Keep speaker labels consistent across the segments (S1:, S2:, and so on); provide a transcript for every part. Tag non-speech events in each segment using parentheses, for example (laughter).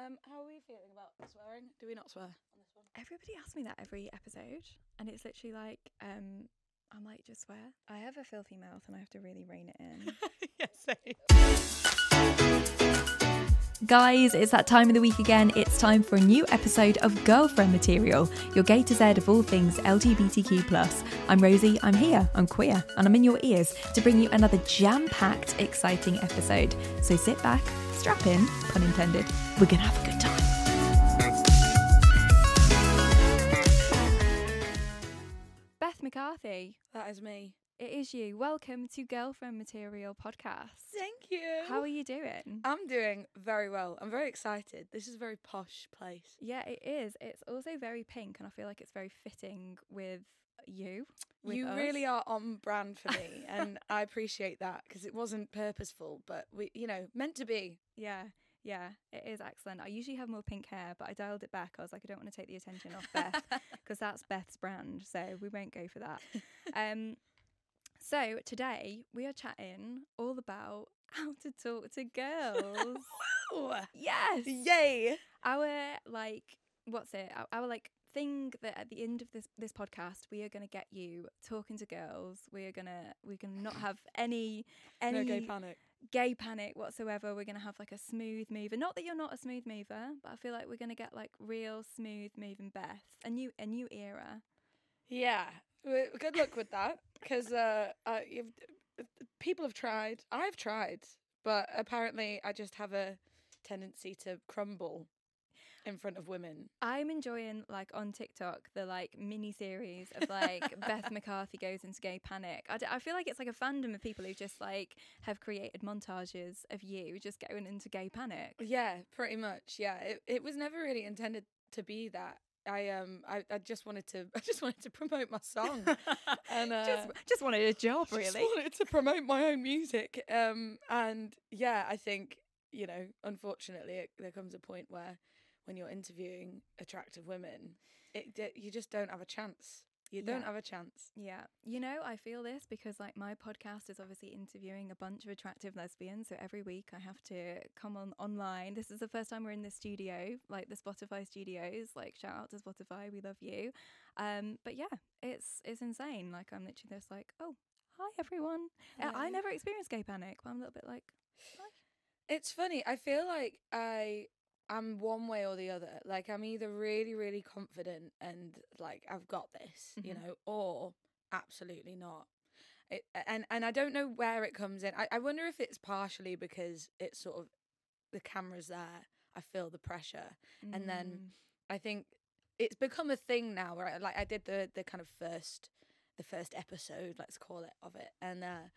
S1: Um, how are we feeling about swearing? Do we not swear on this one?
S2: Everybody asks me that every episode, and it's literally like, um, I'm like, just swear. I have a filthy mouth, and I have to really rein it in. (laughs)
S1: yes, same.
S2: Guys, it's that time of the week again. It's time for a new episode of Girlfriend Material, your gay to Z of all things LGBTQ. I'm Rosie, I'm here, I'm queer, and I'm in your ears to bring you another jam packed, exciting episode. So sit back, strap in, pun intended. We're going to have a good time. Beth McCarthy,
S1: That is me.
S2: it is you. Welcome to Girlfriend Material Podcast.
S1: Thank you.
S2: How are you doing?
S1: I'm doing very well. I'm very excited. This is a very posh place.
S2: Yeah, it is. It's also very pink, and I feel like it's very fitting with you.
S1: you
S2: us.
S1: really are on brand for me, and I appreciate that because it wasn't purposeful, but we, you know, meant to be.
S2: Yeah, yeah, it is excellent. I usually have more pink hair, but I dialed it back. I was like, I don't want to take the attention off Beth (laughs) because that's Beth's brand, so we won't go for that. Um, so today we are chatting all about (laughs) how to talk to girls. (laughs)
S1: Ooh,
S2: yes,
S1: Yay!
S2: our like what's it our, our like thing that at the end of this this podcast we are going to get you talking to girls we are going to we're going to not (laughs) have any any
S1: no gay panic.
S2: gay panic whatsoever we're going to have like a smooth mover not that you're not a smooth mover but i feel like we're going to get like real smooth moving beth a new a new era
S1: Yeah. Good luck with that, because uh, uh, people have tried. I've tried, but apparently I just have a tendency to crumble in front of women.
S2: i'm enjoying like on tiktok the like mini series of like (laughs) beth mccarthy goes into gay panic I, d- I feel like it's like a fandom of people who just like have created montages of you just going into gay panic
S1: Yeah, pretty much. Yeah, it, it was never really intended to be that. I um I, I just wanted to (laughs) I just wanted to promote my song and (laughs) uh,
S2: just just wanted a job
S1: just
S2: really
S1: wanted to promote my own music. Um and yeah, I think you know unfortunately it, there comes a point where when you're interviewing attractive women, it d- you just don't have a chance. You don't
S2: Yeah.
S1: have a chance.
S2: Yeah. You know, I feel this because like my podcast is obviously interviewing a bunch of attractive lesbians. So every week I have to come on online. This is the first time we're in the studio, like the Spotify studios. Like shout out to Spotify, we love you. Um, but yeah, it's it's insane. Like I'm literally just like, oh, hi everyone. I never experienced gay panic, but I'm a little bit like,
S1: It's funny. I feel like I am one way or the other. Like I'm either really, really confident and like I've got this, you
S2: Mhm.
S1: know, or absolutely not. It, and and I don't know where it comes in. I, I wonder if it's partially because it's sort of the camera's there. I feel the pressure, And then
S2: mm,
S1: I think it's become a thing now. Where I, like I did the the kind of first the first episode, let's call it, of it, and uh,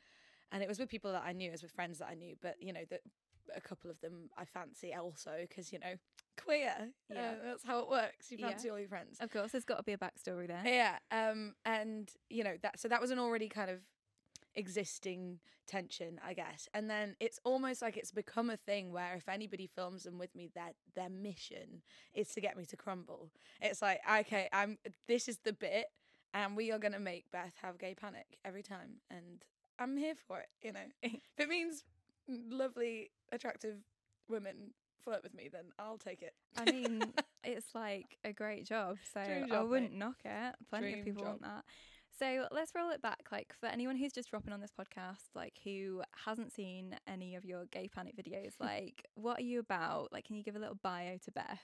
S1: and it was with people that I knew, it was with friends that I knew, but you know that a couple of them I fancy also because you know queer.
S2: Yeah.
S1: Yeah, that's how it works. You
S2: Yeah.
S1: fancy all your friends.
S2: of course, there's got to be a backstory there.
S1: Yeah. Um. And you know that so that was an already kind of existing tension, I guess. And then it's almost like it's become a thing where if anybody films them with me, their their mission is to get me to crumble. It's like, okay, I'm this is the bit and we are gonna make Beth have gay panic every time. And I'm here for it, you know. (laughs) if it means lovely, attractive women flirt with me, then I'll take it.
S2: I mean, (laughs) it's like a great job. So
S1: Dream
S2: I wouldn't
S1: mate.
S2: knock it. Plenty
S1: Dream
S2: of people want that. So let's roll it back. Like for anyone who's just dropping on this podcast, like who hasn't seen any of your gay panic videos, (laughs) like what are you about? Like, can you give a little bio to Beth?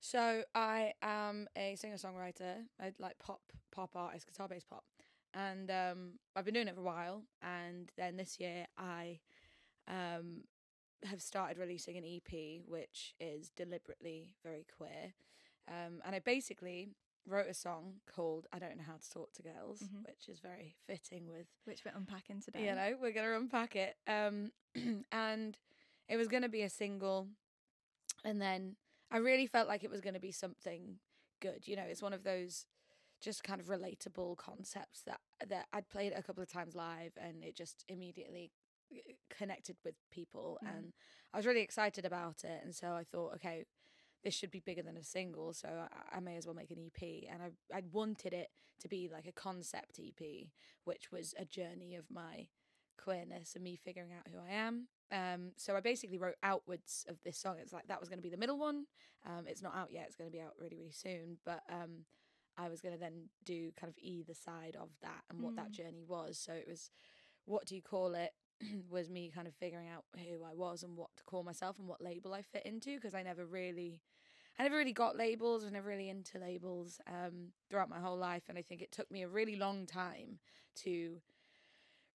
S1: So I am a singer songwriter. I like pop pop artist, guitar based pop, and um, I've been doing it for a while. And then this year I um, have started releasing an EP, which is deliberately very queer. Um, and I basically wrote a song called "I Don't Know How to Talk to Girls,"
S2: Mhm.
S1: which is very fitting with
S2: Which we're unpacking today.
S1: you know, we're gonna unpack it. Um, (clears throat) and it was gonna be a single, and then I really felt like it was gonna be something good. You know, it's one of those just kind of relatable concepts that that I'd played a couple of times live, and it just immediately connected with people,
S2: Mm.
S1: and I was really excited about it. And so I thought, okay. This should be bigger than a single, so I, I may as well make an EP. And I I wanted it to be like a concept EP, which was a journey of my queerness and me figuring out who I am. Um, so I basically wrote outwards of this song. It's like that was going to be the middle one. Um, it's not out yet. It's going to be out really, really soon. But um, I was going to then do kind of either side of that and what that
S2: Mm.
S1: journey was. So it was, what do you call it? (clears throat) was me kind of figuring out who I was and what to call myself and what label I fit into because I never really I never really got labels, I never really into labels um, throughout my whole life. And I think it took me a really long time to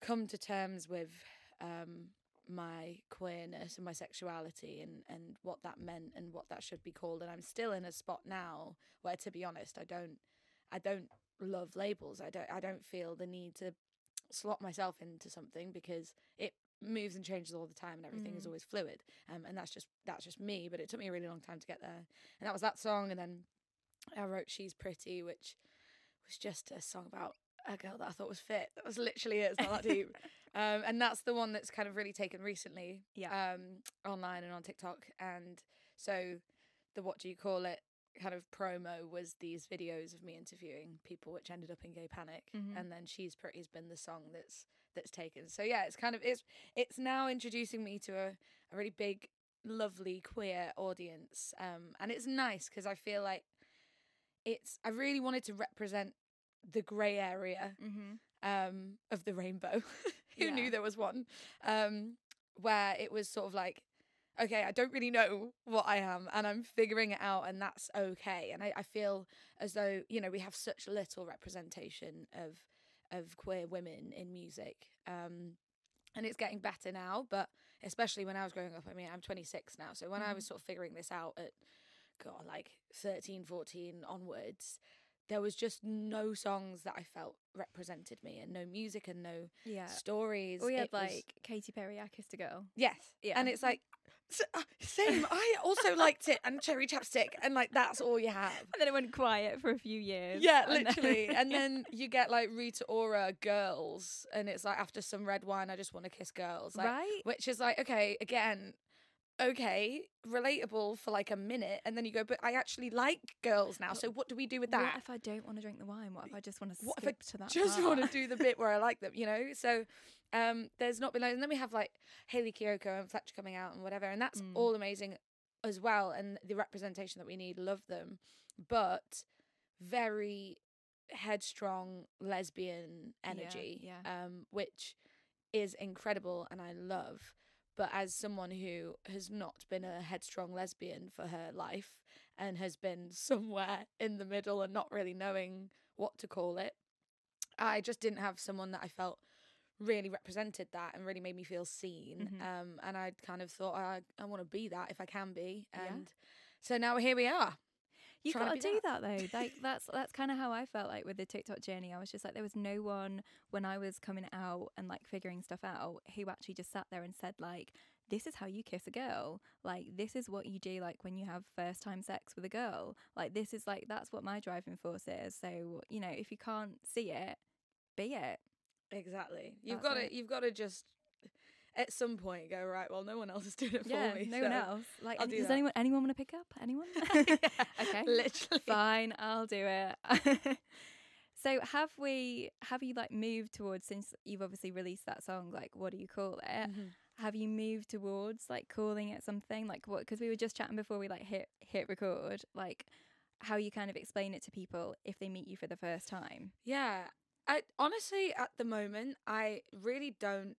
S1: come to terms with um, my queerness and my sexuality and, and what that meant and what that should be called. And I'm still in a spot now where, to be honest, I don't I don't love labels. I don't I don't feel the need to slot myself into something because it moves and changes all the time and everything is
S2: Mm.
S1: always fluid um, and that's just that's just me but it took me a really long time to get there. And that was that song and then i wrote she's pretty which was just a song about a girl that i thought was fit. That was literally it it's not that deep. (laughs) Um, and that's the one that's kind of really taken recently
S2: Yeah.
S1: um, online and on tiktok. And so the what do you call it kind of promo was these videos of me interviewing people which ended up in gay panic
S2: Mhm.
S1: and then she's pretty's been the song that's that's taken so yeah it's kind of it's it's now introducing me to a, a really big lovely queer audience um and it's nice because i feel like it's i really wanted to represent the grey area
S2: mm-hmm.
S1: um of the rainbow (laughs) who
S2: Yeah.
S1: knew there was one um where it was sort of like okay i don't really know (laughs) what i am and i'm figuring it out and that's okay and i, I feel as though you know we have such little representation of of queer women in music um and it's getting better now but especially when i was growing up i mean i'm 26 now so when i was sort of figuring this out at god like 13 14 onwards there was just no songs that i felt represented me and no music and no
S2: Yeah.
S1: stories
S2: We had
S1: It was-
S2: like Katy Perry, I Kissed a Girl.
S1: yes
S2: Yeah.
S1: and it's like uh, same i also liked it and cherry chapstick and like that's all you have
S2: And then it went quiet for a few years.
S1: yeah,
S2: and then-
S1: literally. (laughs) and then you get like Rita Ora girls, and it's like after some red wine, I just want to kiss girls. Like,
S2: right?
S1: Which is like, okay, again, okay, relatable for like a minute, and then you go, but I actually like girls now. So what do we do with that?
S2: What if I don't want to drink the wine? What if I just want to
S1: What if I
S2: skip to that?
S1: just want to do the bit where I (laughs) like them, you know? So um there's not been. And then we have like Hayley Kiyoko and Fletcher coming out and whatever, and that's
S2: Mm.
S1: all amazing as well. And the representation that we need, love them. But very headstrong lesbian
S2: Yeah,
S1: energy,
S2: yeah.
S1: um, which is incredible and I love. But as someone who has not been a headstrong lesbian for her life and has been (laughs) somewhere in the middle and not really knowing what to call it, I just didn't have someone that I felt really represented that and really made me feel seen.
S2: Mhm.
S1: Um, and I kind of thought I I want to be that if I can be.
S2: Yeah.
S1: And so now here we are.
S2: You got to do that, though. Like (laughs) that's that's kind of how I felt like with the TikTok journey. I was just like, there was no one when I was coming out and like figuring stuff out who actually just sat there and said like, this is how you kiss a girl. Like this is what you do like when you have first time sex with a girl. Like this is like that's what my driving force is. So you know, if you can't see it, be it.
S1: Exactly. You've got to you've got to just at some point go right. Well, no one else is doing it
S2: yeah,
S1: for me.
S2: no one else. Like, any-
S1: do
S2: does
S1: that.
S2: anyone anyone want to pick up? Anyone? (laughs) (laughs) Okay.
S1: Literally.
S2: Fine, I'll do it. (laughs) so have we have you like moved towards since you've obviously released that song like what do you call it?
S1: Mhm.
S2: Have you moved towards like calling it something like what because we were just chatting before we like hit hit record like how you kind of explain it to people if they meet you for the first time.
S1: Yeah. I honestly at the moment I really don't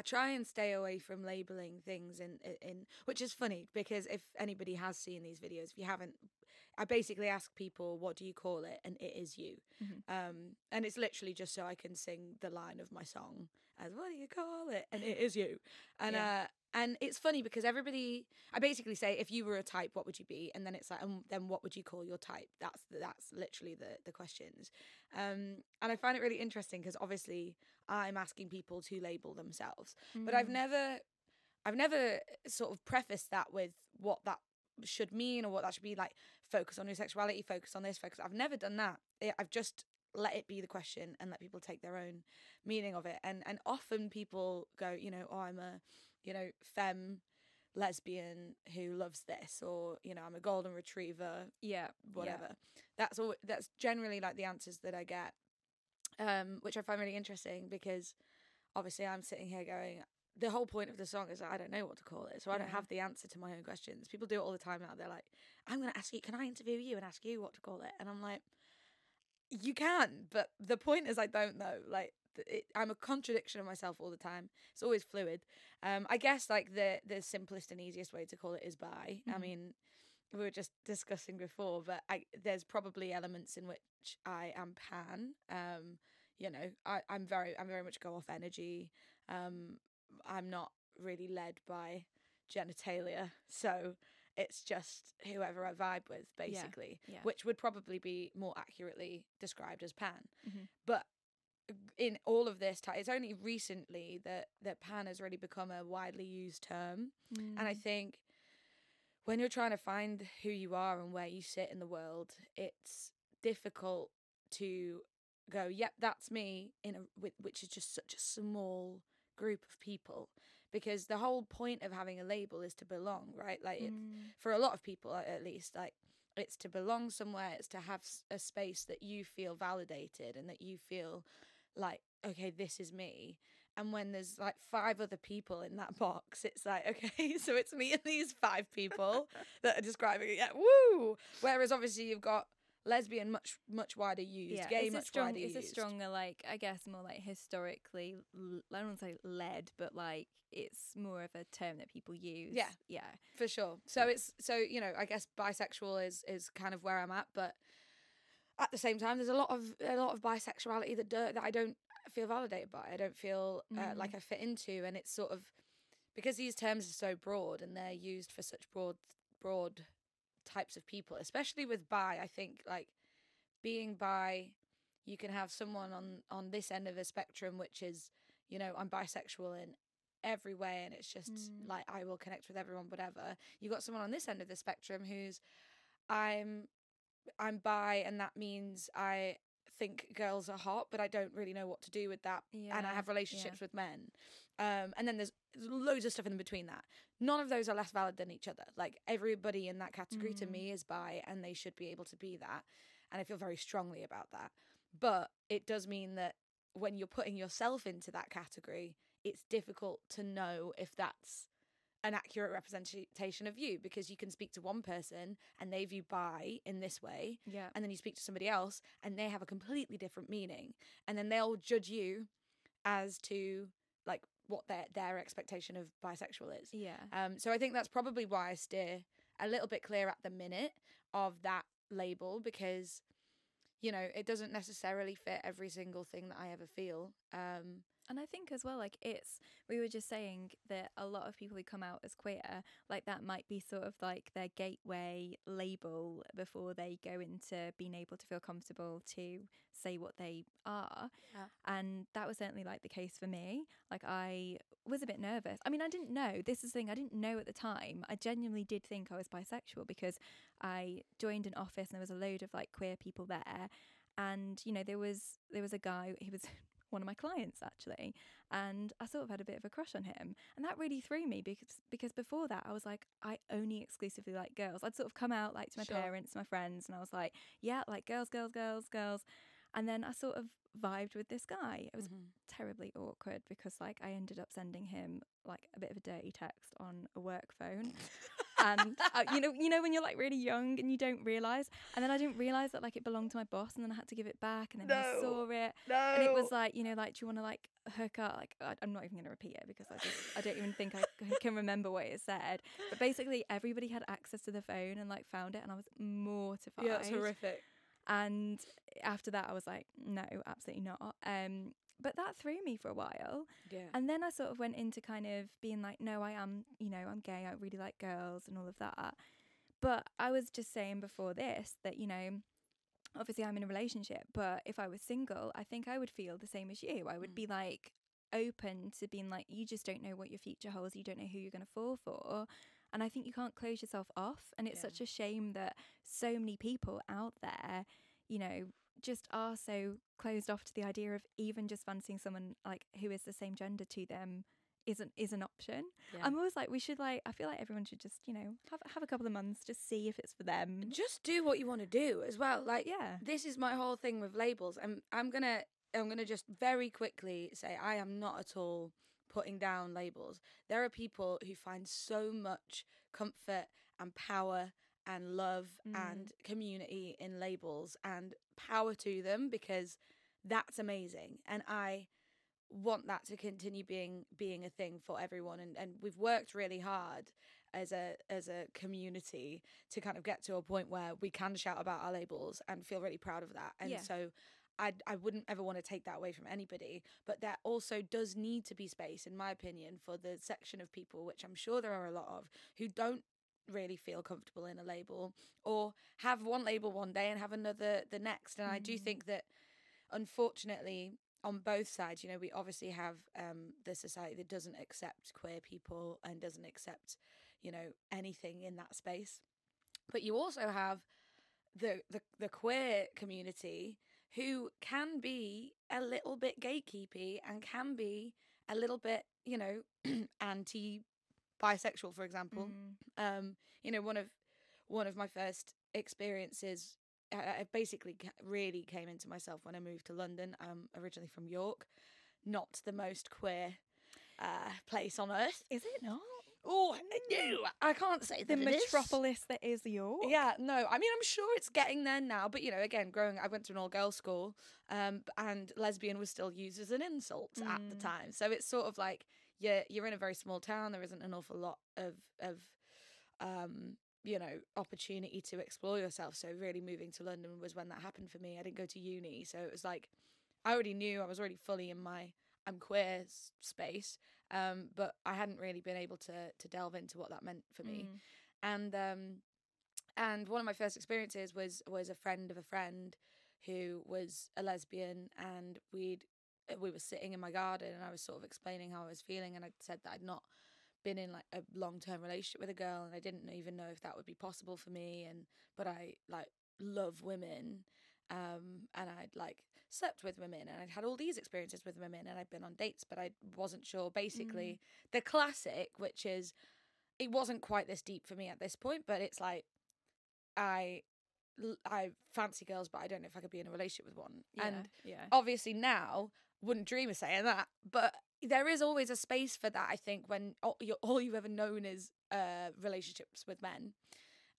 S1: I try and stay away from labeling things in in- in which is funny because if anybody has seen these videos if you haven't I basically ask people what do you call it and it is you.
S2: Mhm.
S1: Um and it's literally just so I can sing the line of my song as what do you call it and it is you. And
S2: Yeah.
S1: uh and it's funny because everybody I basically say if you were a type what would you be and then it's like and then what would you call your type that's that's literally the the questions um, and I find it really interesting because obviously I'm asking people to label themselves, but I've
S2: Mm.
S1: never, I've never sort of prefaced that with what that should mean or what that should be like. Focus on your sexuality, focus on this, focus. I've never done that. I've just let it be the question and let people take their own meaning of it. And and often people go, you know, oh, I'm a, you know, femme lesbian who loves this, or you know, I'm a golden retriever
S2: yeah,
S1: whatever. That's all. That's generally like the answers that I get, um, which I find really interesting because obviously I'm sitting here going, the whole point of the song is I don't know what to call it, so I don't
S2: Yeah.
S1: have the answer to my own questions. People do it all the time now. They're like, I'm going to ask you, can I interview you and ask you what to call it? And I'm like, you can, but the point is I don't know. Like, it, I'm a contradiction of myself all the time. It's always fluid. Um, I guess like the the simplest and easiest way to call it is bi. I
S2: Mhm.
S1: mean, we were just discussing before, but I, there's probably elements in which I am pan. Um, you know, I, I'm very I'm very much go off energy. Um, I'm not really led by genitalia, (laughs) so it's just whoever I vibe with, basically,
S2: yeah.
S1: which would probably be more accurately described as pan.
S2: Mhm.
S1: But in all of this it's only recently that that pan has really become a widely used term, and I
S2: Mm.
S1: think when you're trying to find who you are and where you sit in the world, it's difficult to go, yep, that's me in a which is just such a small group of people because the whole point of having a label is to belong, right? Like
S2: Mm.
S1: for a lot of people at least like it's to belong somewhere it's to have a space that you feel validated and that you feel like okay this is me and when there's like five other people in that box it's like okay (laughs) so it's me and these five people (laughs) that are describing it yeah woo whereas obviously you've got lesbian much much wider used
S2: yeah,
S1: gay
S2: it's
S1: much
S2: a strong,
S1: wider
S2: it's
S1: used
S2: a stronger like I guess more like historically l- I don't want to say led, but like it's more of a term that people use.
S1: Yeah.
S2: yeah,
S1: for sure so it's so you know i guess bisexual is is kind of where i'm at but at the same time there's a lot of a lot of bisexuality that do, that i don't feel validated by i don't feel uh,
S2: Mm.
S1: like i fit into and it's sort of because these terms are so broad and they're used for such broad broad types of people especially with bi i think like being bi you can have someone on on this end of the spectrum which is you know i'm bisexual in every way and it's just
S2: Mm.
S1: like i will connect with everyone whatever you got someone on this end of the spectrum who's i'm i'm bi and that means i think girls are hot but i don't really know what to do with that and i have relationships with men. Um and then there's loads of stuff in between that. None of those are less valid than each other. Like everybody in that category to
S2: Mm.
S1: me is bi and they should be able to be that and i feel very strongly about that. But it does mean that when you're putting yourself into that category it's difficult to know if that's an accurate representation of you because you can speak to one person and they view bi in this way
S2: yeah,
S1: and then you speak to somebody else and they have a completely different meaning. And then they'll judge you as to like what their their expectation of bisexual is.
S2: Yeah.
S1: um so i think that's probably why i steer a little bit clear at the minute of that label because you know it doesn't necessarily fit every single thing that i ever feel. Um
S2: And I think as well, like it's we were just saying that a lot of people who come out as queer, like that might be sort of like their gateway label before they go into being able to feel comfortable to say what they are.
S1: Yeah.
S2: And that was certainly like the case for me. Like I was a bit nervous. I mean, I didn't know. This is the thing I didn't know at the time. I genuinely did think I was bisexual because I joined an office and there was a load of like queer people there. And you know there was there was a guy he was (laughs) one of my clients actually and I sort of had a bit of a crush on him and that really threw me because because before that I was like I only exclusively like girls I'd sort of come out like to my
S1: Sure.
S2: parents my friends and I was like yeah like girls girls girls girls and then I sort of vibed with this guy it was
S1: mhm.
S2: terribly awkward because like I ended up sending him like a bit of a dirty text on a work phone and uh, you know you know when you're like really young and you don't realize and then I didn't realize that like it belonged to my boss and then I had to give it back and then he
S1: No.
S2: saw it.
S1: No
S2: and it was like you know like do you want to like hook up? Like I, i'm not even going to repeat it because i just i don't even think I can remember what it said. But basically everybody had access to the phone and like found it and i was mortified.
S1: Yeah it's horrific.
S2: And after that i was like no absolutely not. Um but that threw me for a while
S1: yeah
S2: and then I sort of went into kind of being like, no, I am, you know, I'm gay. I really like girls and all of that. But I was just saying before this that, you know, obviously I'm in a relationship, but if I was single, I think I would feel the same as you. I would
S1: Mm.
S2: be like open to being like, you just don't know what your future holds. You don't know who you're going to fall for. And I think you can't close yourself off. And it's
S1: Yeah.
S2: such a shame that so many people out there, you know, just are so closed off to the idea of even just fancying someone like who is the same gender to them isn't is an option.
S1: Yeah.
S2: I'm always like we should like I feel like everyone should just, you know, have have a couple of months just see if it's for them.
S1: just do what you want to do as well like
S2: Yeah.
S1: this is my whole thing with labels i'm i'm gonna I'm going to just very quickly say I am not at all putting down labels. There are people who find so much comfort and power and love
S2: Mm.
S1: and community in labels and power to them because that's amazing and I want that to continue being being a thing for everyone and, and we've worked really hard as a as a community to kind of get to a point where we can shout about our labels and feel really proud of that and
S2: Yeah.
S1: so I, I wouldn't ever want to take that away from anybody but there also does need to be space in my opinion for the section of people which i'm sure there are a lot of who don't really feel comfortable in a label or have one label one day and have another the next and i do
S2: Mm.
S1: think that unfortunately on both sides you know we obviously have um the society that doesn't accept queer people and doesn't accept you know anything in that space but you also have the the, the queer community who can be a little bit gatekeepy and can be a little bit you know (clears throat) anti bisexual for example
S2: Mm.
S1: um you know one of one of my first experiences I, I basically really came into myself when I moved to London. I'm originally from York, not the most queer uh, place on earth.
S2: Is it not?
S1: Oh no, I can't say
S2: The
S1: it is.
S2: metropolis that is York.
S1: Yeah, no, I mean I'm sure it's getting there now, but you know, again, growing, I went to an all girls school, um, and lesbian was still used as an insult at the
S2: Mm.
S1: time. So it's sort of like you're you're in a very small town. There isn't an awful lot of of um you know opportunity to explore yourself. So really moving to London was when that happened for me. I didn't go to uni, so it was like I already knew I was already fully in my I'm queer space, um, but I hadn't really been able to to delve into what that meant for me
S2: Mm.
S1: and um and one of my first experiences was was a friend of a friend who was a lesbian and we'd we were sitting in my garden and I was sort of explaining how I was feeling and I said that I'd not been in like a long-term relationship with a girl and I didn't even know if that would be possible for me and but I like love women um and I'd like slept with women and I'd had all these experiences with women and I'd been on dates but I wasn't sure basically the classic which is it wasn't quite this deep for me at this point, but it's like I I fancy girls, but I don't know if I could be in a relationship with one.
S2: Yeah.
S1: And
S2: yeah.
S1: obviously now wouldn't dream of saying that, but there is always a space for that. I think when all, you (laughs) all you've ever known is uh, relationships with men,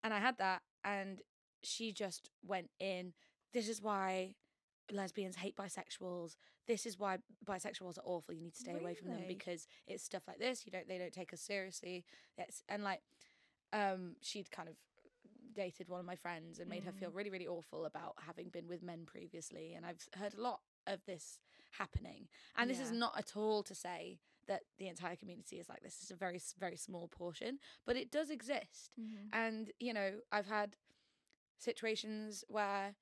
S1: and I had that, and she just went in. This is why lesbians hate bisexuals. This is why bisexuals are awful. You need to stay away from them because it's stuff like this. You don't. They don't take us seriously. That's and like, um, she'd kind of dated one of my friends and made her feel
S2: Mm.
S1: really, really awful about having been with men previously. And I've heard a lot of this happening. And this is not at all to say that the entire community is like this. It's a very, very small portion, but it does exist.
S2: Mhm.
S1: And, you know, I've had situations where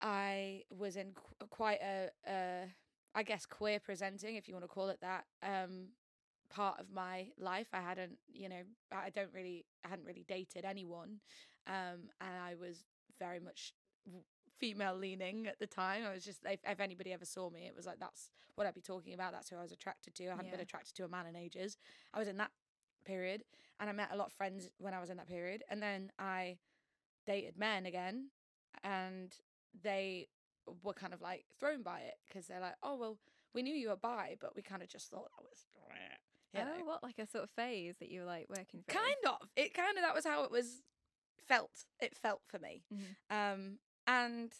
S1: I was in qu- quite a, a, I guess, queer presenting, if you want to call it that, um, part of my life. I hadn't, you know, I don't really, I hadn't really dated anyone. Um, and I was very much female leaning at the time. I was just, if, if anybody ever saw me, it was like, that's what I'd be talking about. That's who I was attracted to. I hadn't been attracted to a man in ages. I was in that period and I met a lot of friends when I was in that period. And then I dated men again and they were kind of like thrown by it because they're like, oh, well, we knew you were bi, but we kind of just thought that was, (laughs) you know,
S2: Oh, what like a sort of phase that you were like working through?
S1: kind of. It kind of, that was how it was felt. It felt for me.
S2: Mhm.
S1: Um, and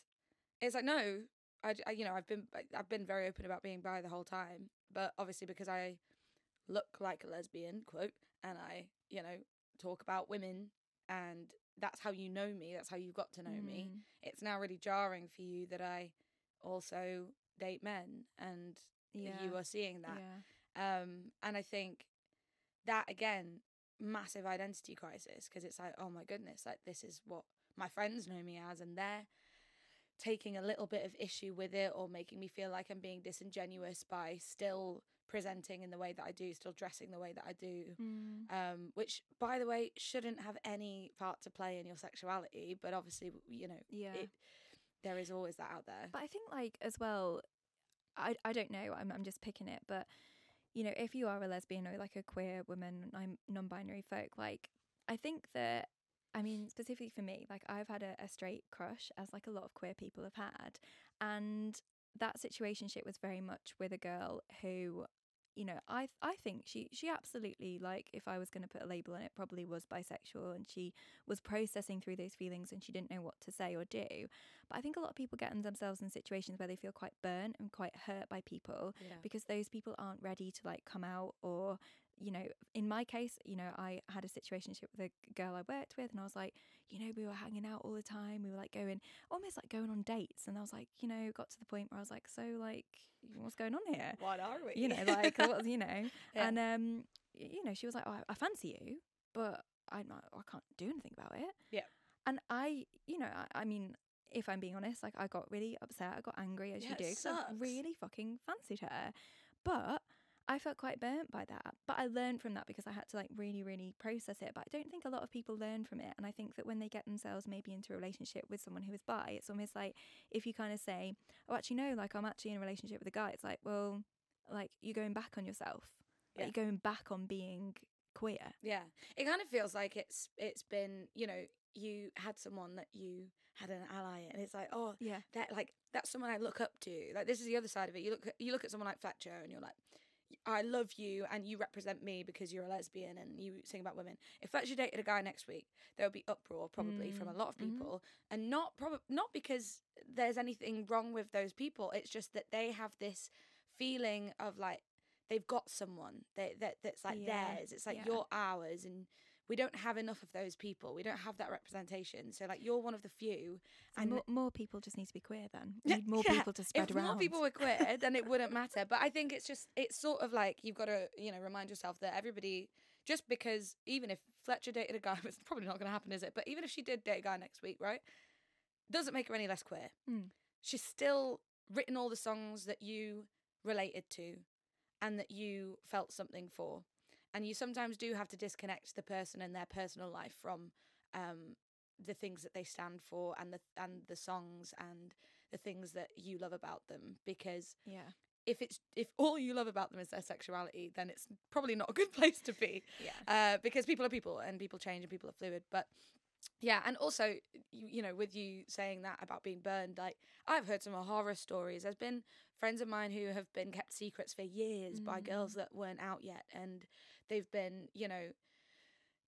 S1: it's like, no, I, I- you know, I've been, I've been very open about being bi the whole time, but obviously because I look like a lesbian, quote, and I, you know, talk about women and that's how you know me, that's how you got to know me.
S2: Mm.
S1: It's now really jarring for you that I also date men and
S2: Yeah.
S1: you are seeing that.
S2: Yeah.
S1: Um, and I think that again, massive identity crisis because it's like, oh my goodness, like this is what my friends know me as, and they're taking a little bit of issue with it or making me feel like I'm being disingenuous by still presenting in the way that I do, still dressing the way that I do.
S2: Mm.
S1: Um, which, by the way, shouldn't have any part to play in your sexuality, but obviously, you know,
S2: Yeah.
S1: it, there is always that out there.
S2: But I think like as well, I I don't know. I'm I'm just picking it, but you know, if you are a lesbian or like a queer woman, I'm non-binary folk. Like, I think that. I mean, specifically for me, like I've had a, a straight crush, as like a lot of queer people have had, and that situationship was very much with a girl who you know i i think she she absolutely like if i was going to put a label on it probably was bisexual and she was processing through those feelings and she didn't know what to say or do but i think a lot of people get themselves in situations where they feel quite burnt and quite hurt by people
S1: Yeah.
S2: because those people aren't ready to like come out or you know in my case you know i had a situation with a girl i worked with and i was like you know we were hanging out all the time we were like going almost like going on dates and i was like you know got to the point where i was like so like what's going on here
S1: What are we?
S2: you know (laughs) like what you know (laughs)
S1: Yeah.
S2: and um you know she was like oh, I, I fancy you but i'm not i can't do anything about it
S1: Yeah.
S2: and i you know i, I mean if i'm being honest like i got really upset i got angry as
S1: Yeah,
S2: you do 'cause I really fucking fancied her but I felt quite burnt by that. But I learned from that because I had to like really, really process it. But I don't think a lot of people learn from it. And I think that when they get themselves maybe into a relationship with someone who is bi, it's almost like if you kind of say, Oh, actually no, like I'm actually in a relationship with a guy, it's like, well, like you're going back on yourself. Like,
S1: Yeah.
S2: You're going back on being queer.
S1: Yeah, it kind of feels like it's it's been you know you had someone that you had an ally, and it's like oh
S2: Yeah.
S1: that like that's someone I look up to. Like this is the other side of it. You look at, you look at someone like Fletcher, and you're like. I love you and you represent me because you're a lesbian and you sing about women. If Fletcher dated a guy next week, there would be uproar probably from a lot of
S2: mhm.
S1: people, and not probably not because there's anything wrong with those people. It's just that they have this feeling of like they've got someone they, that that's like
S2: Yeah,
S1: theirs. It's like
S2: yeah.
S1: you're ours, and we don't have enough of those people. We don't have that representation. So like you're one of the few,
S2: So
S1: and
S2: more, more people just need to be queer then. Need more
S1: yeah.
S2: people to spread
S1: if
S2: around.
S1: If more people were queer, (laughs) then it wouldn't matter. But I think it's just it's sort of like you've got to you know remind yourself that everybody just because even if Fletcher dated a guy, (laughs) it's probably not going to happen, is it? But even if she did date a guy next week, right, doesn't make her any less queer.
S2: Mm.
S1: She's still written all the songs that you related to, and that you felt something for. And you sometimes do have to disconnect the person and their personal life from um, the things that they stand for and the and the songs and the things that you love about them. Because
S2: yeah.
S1: if it's if all you love about them is their sexuality then it's probably not a good (laughs) place to be.
S2: Yeah.
S1: uh, because people are people and people change and people are fluid. But yeah and also you, you know with you saying that about being burned like i've heard some horror stories. There's been friends of mine who have been kept secrets for years by girls that weren't out yet. And they've been you know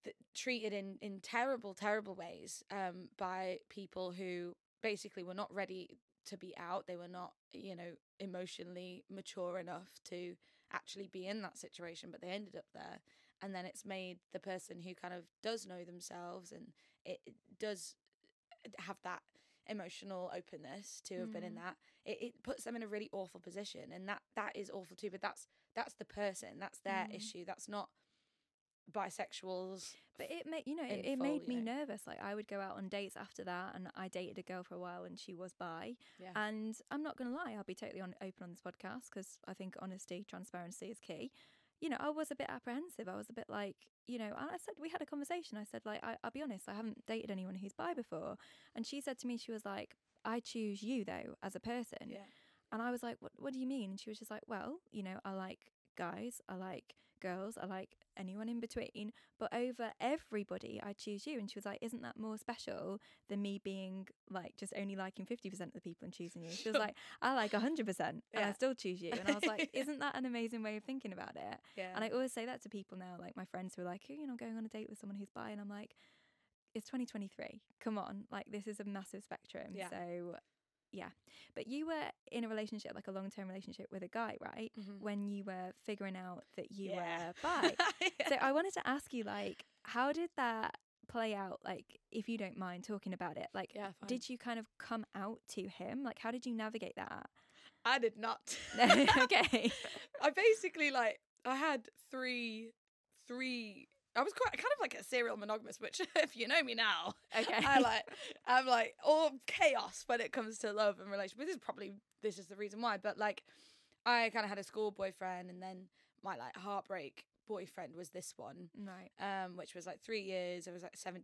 S1: th- treated in in terrible terrible ways um by people who basically were not ready to be out. They were not you know emotionally mature enough to actually be in that situation but they ended up there. And then it's made the person who kind of does know themselves and it, it does have that emotional openness to have been in
S2: Mm.
S1: that it, it puts them in a really awful position and that that is awful too but that's that's the person that's their
S2: Mm.
S1: issue that's not bisexuals
S2: But it made you know it, it
S1: full,
S2: made me
S1: know.
S2: nervous. Like I would go out on dates after that, and I dated a girl for a while, and she was bi.
S1: yeah
S2: And I'm not gonna lie, I'll be totally on, open on this podcast because I think honesty, transparency is key. You know, I was a bit apprehensive. I was a bit like, you know, and I said we had a conversation. I said like, I, I'll be honest, I haven't dated anyone who's bi before, and she said to me, she was like, I choose you though as a person.
S1: yeah
S2: And I was like, what, what do you mean? And she was just like, well, you know, I like guys, I like girls, I like anyone in between, but over everybody, I choose you. And she was like, isn't that more special than me being like just only liking 50% of the people and choosing you? She was like, I like 100% and I still choose you. And I was like, (laughs) isn't that an amazing way of thinking about it?
S1: yeah
S2: And I always say that to people now, like my friends who are like, oh, you know, going on a date with someone who's bi. And I'm like, it's 2023. Come on. Like, this is a massive spectrum.
S1: Yeah.
S2: So, yeah. But you were in a relationship, like a long term relationship with a guy, right?
S1: Mhm.
S2: When you were figuring out that you
S1: Yeah.
S2: were (laughs) bi.
S1: Yeah.
S2: So, I wanted to ask you, like, how did that play out? Like, if you don't mind talking about it, like,
S1: yeah
S2: did you kind of come out to him? Like, how did you navigate that?
S1: i did not (laughs)
S2: okay. (laughs)
S1: I basically like I had three three I was quite kind of like a serial monogamous, which (laughs) if you know me now,
S2: Okay.
S1: I like I'm like all chaos when it comes to love and relationships. This is probably this is the reason why, but like I kind of had a school boyfriend and then my like heartbreak boyfriend was this one
S2: right.
S1: um, which was like three years. It was like seven,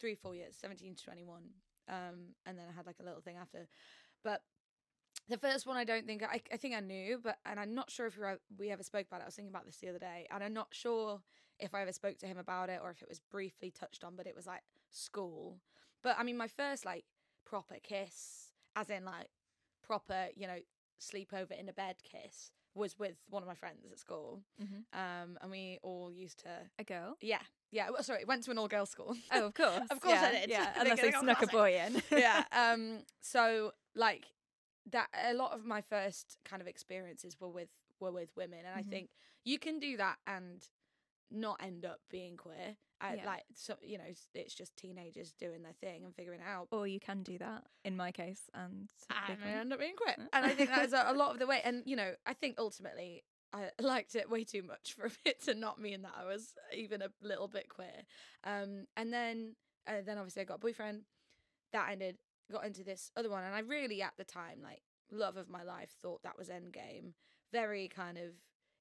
S1: three, four years, seventeen to twenty-one, um, and then I had like a little thing after. But the first one, I don't think I, I think I knew, but and I'm not sure if we, were, we ever spoke about it. I was thinking about this the other day, and I'm not sure if I ever spoke to him about it or if it was briefly touched on. But it was like school. But I mean, my first like proper kiss, as in like proper, you know, sleepover in a bed kiss was with one of my friends at school.
S2: Mhm.
S1: Um, and we all used to,
S2: A girl.
S1: yeah, yeah. Well, sorry, went to an all girls school.
S2: Oh, of course. (laughs)
S1: Of course I
S2: yeah,
S1: did.
S2: Yeah, (laughs) unless they snuck a boy in. (laughs)
S1: yeah. Um. So like that, a lot of my first kind of experiences were with were with women, and
S2: Mhm.
S1: I think you can do that and not end up being queer. I,
S2: Yeah.
S1: Like so, you know, it's- just teenagers doing their thing and figuring it out.
S2: or you can do that, in my case, and.
S1: I end up being queer. And I think that is a, (laughs) a lot of the way. And you know, I think ultimately I (laughs) liked it way too much for it to not mean that I was even a little bit queer. Um, and then uh, then obviously I got a boyfriend. That ended. Got into this other one, and I really at the time like love of my life thought that was Endgame. Very kind of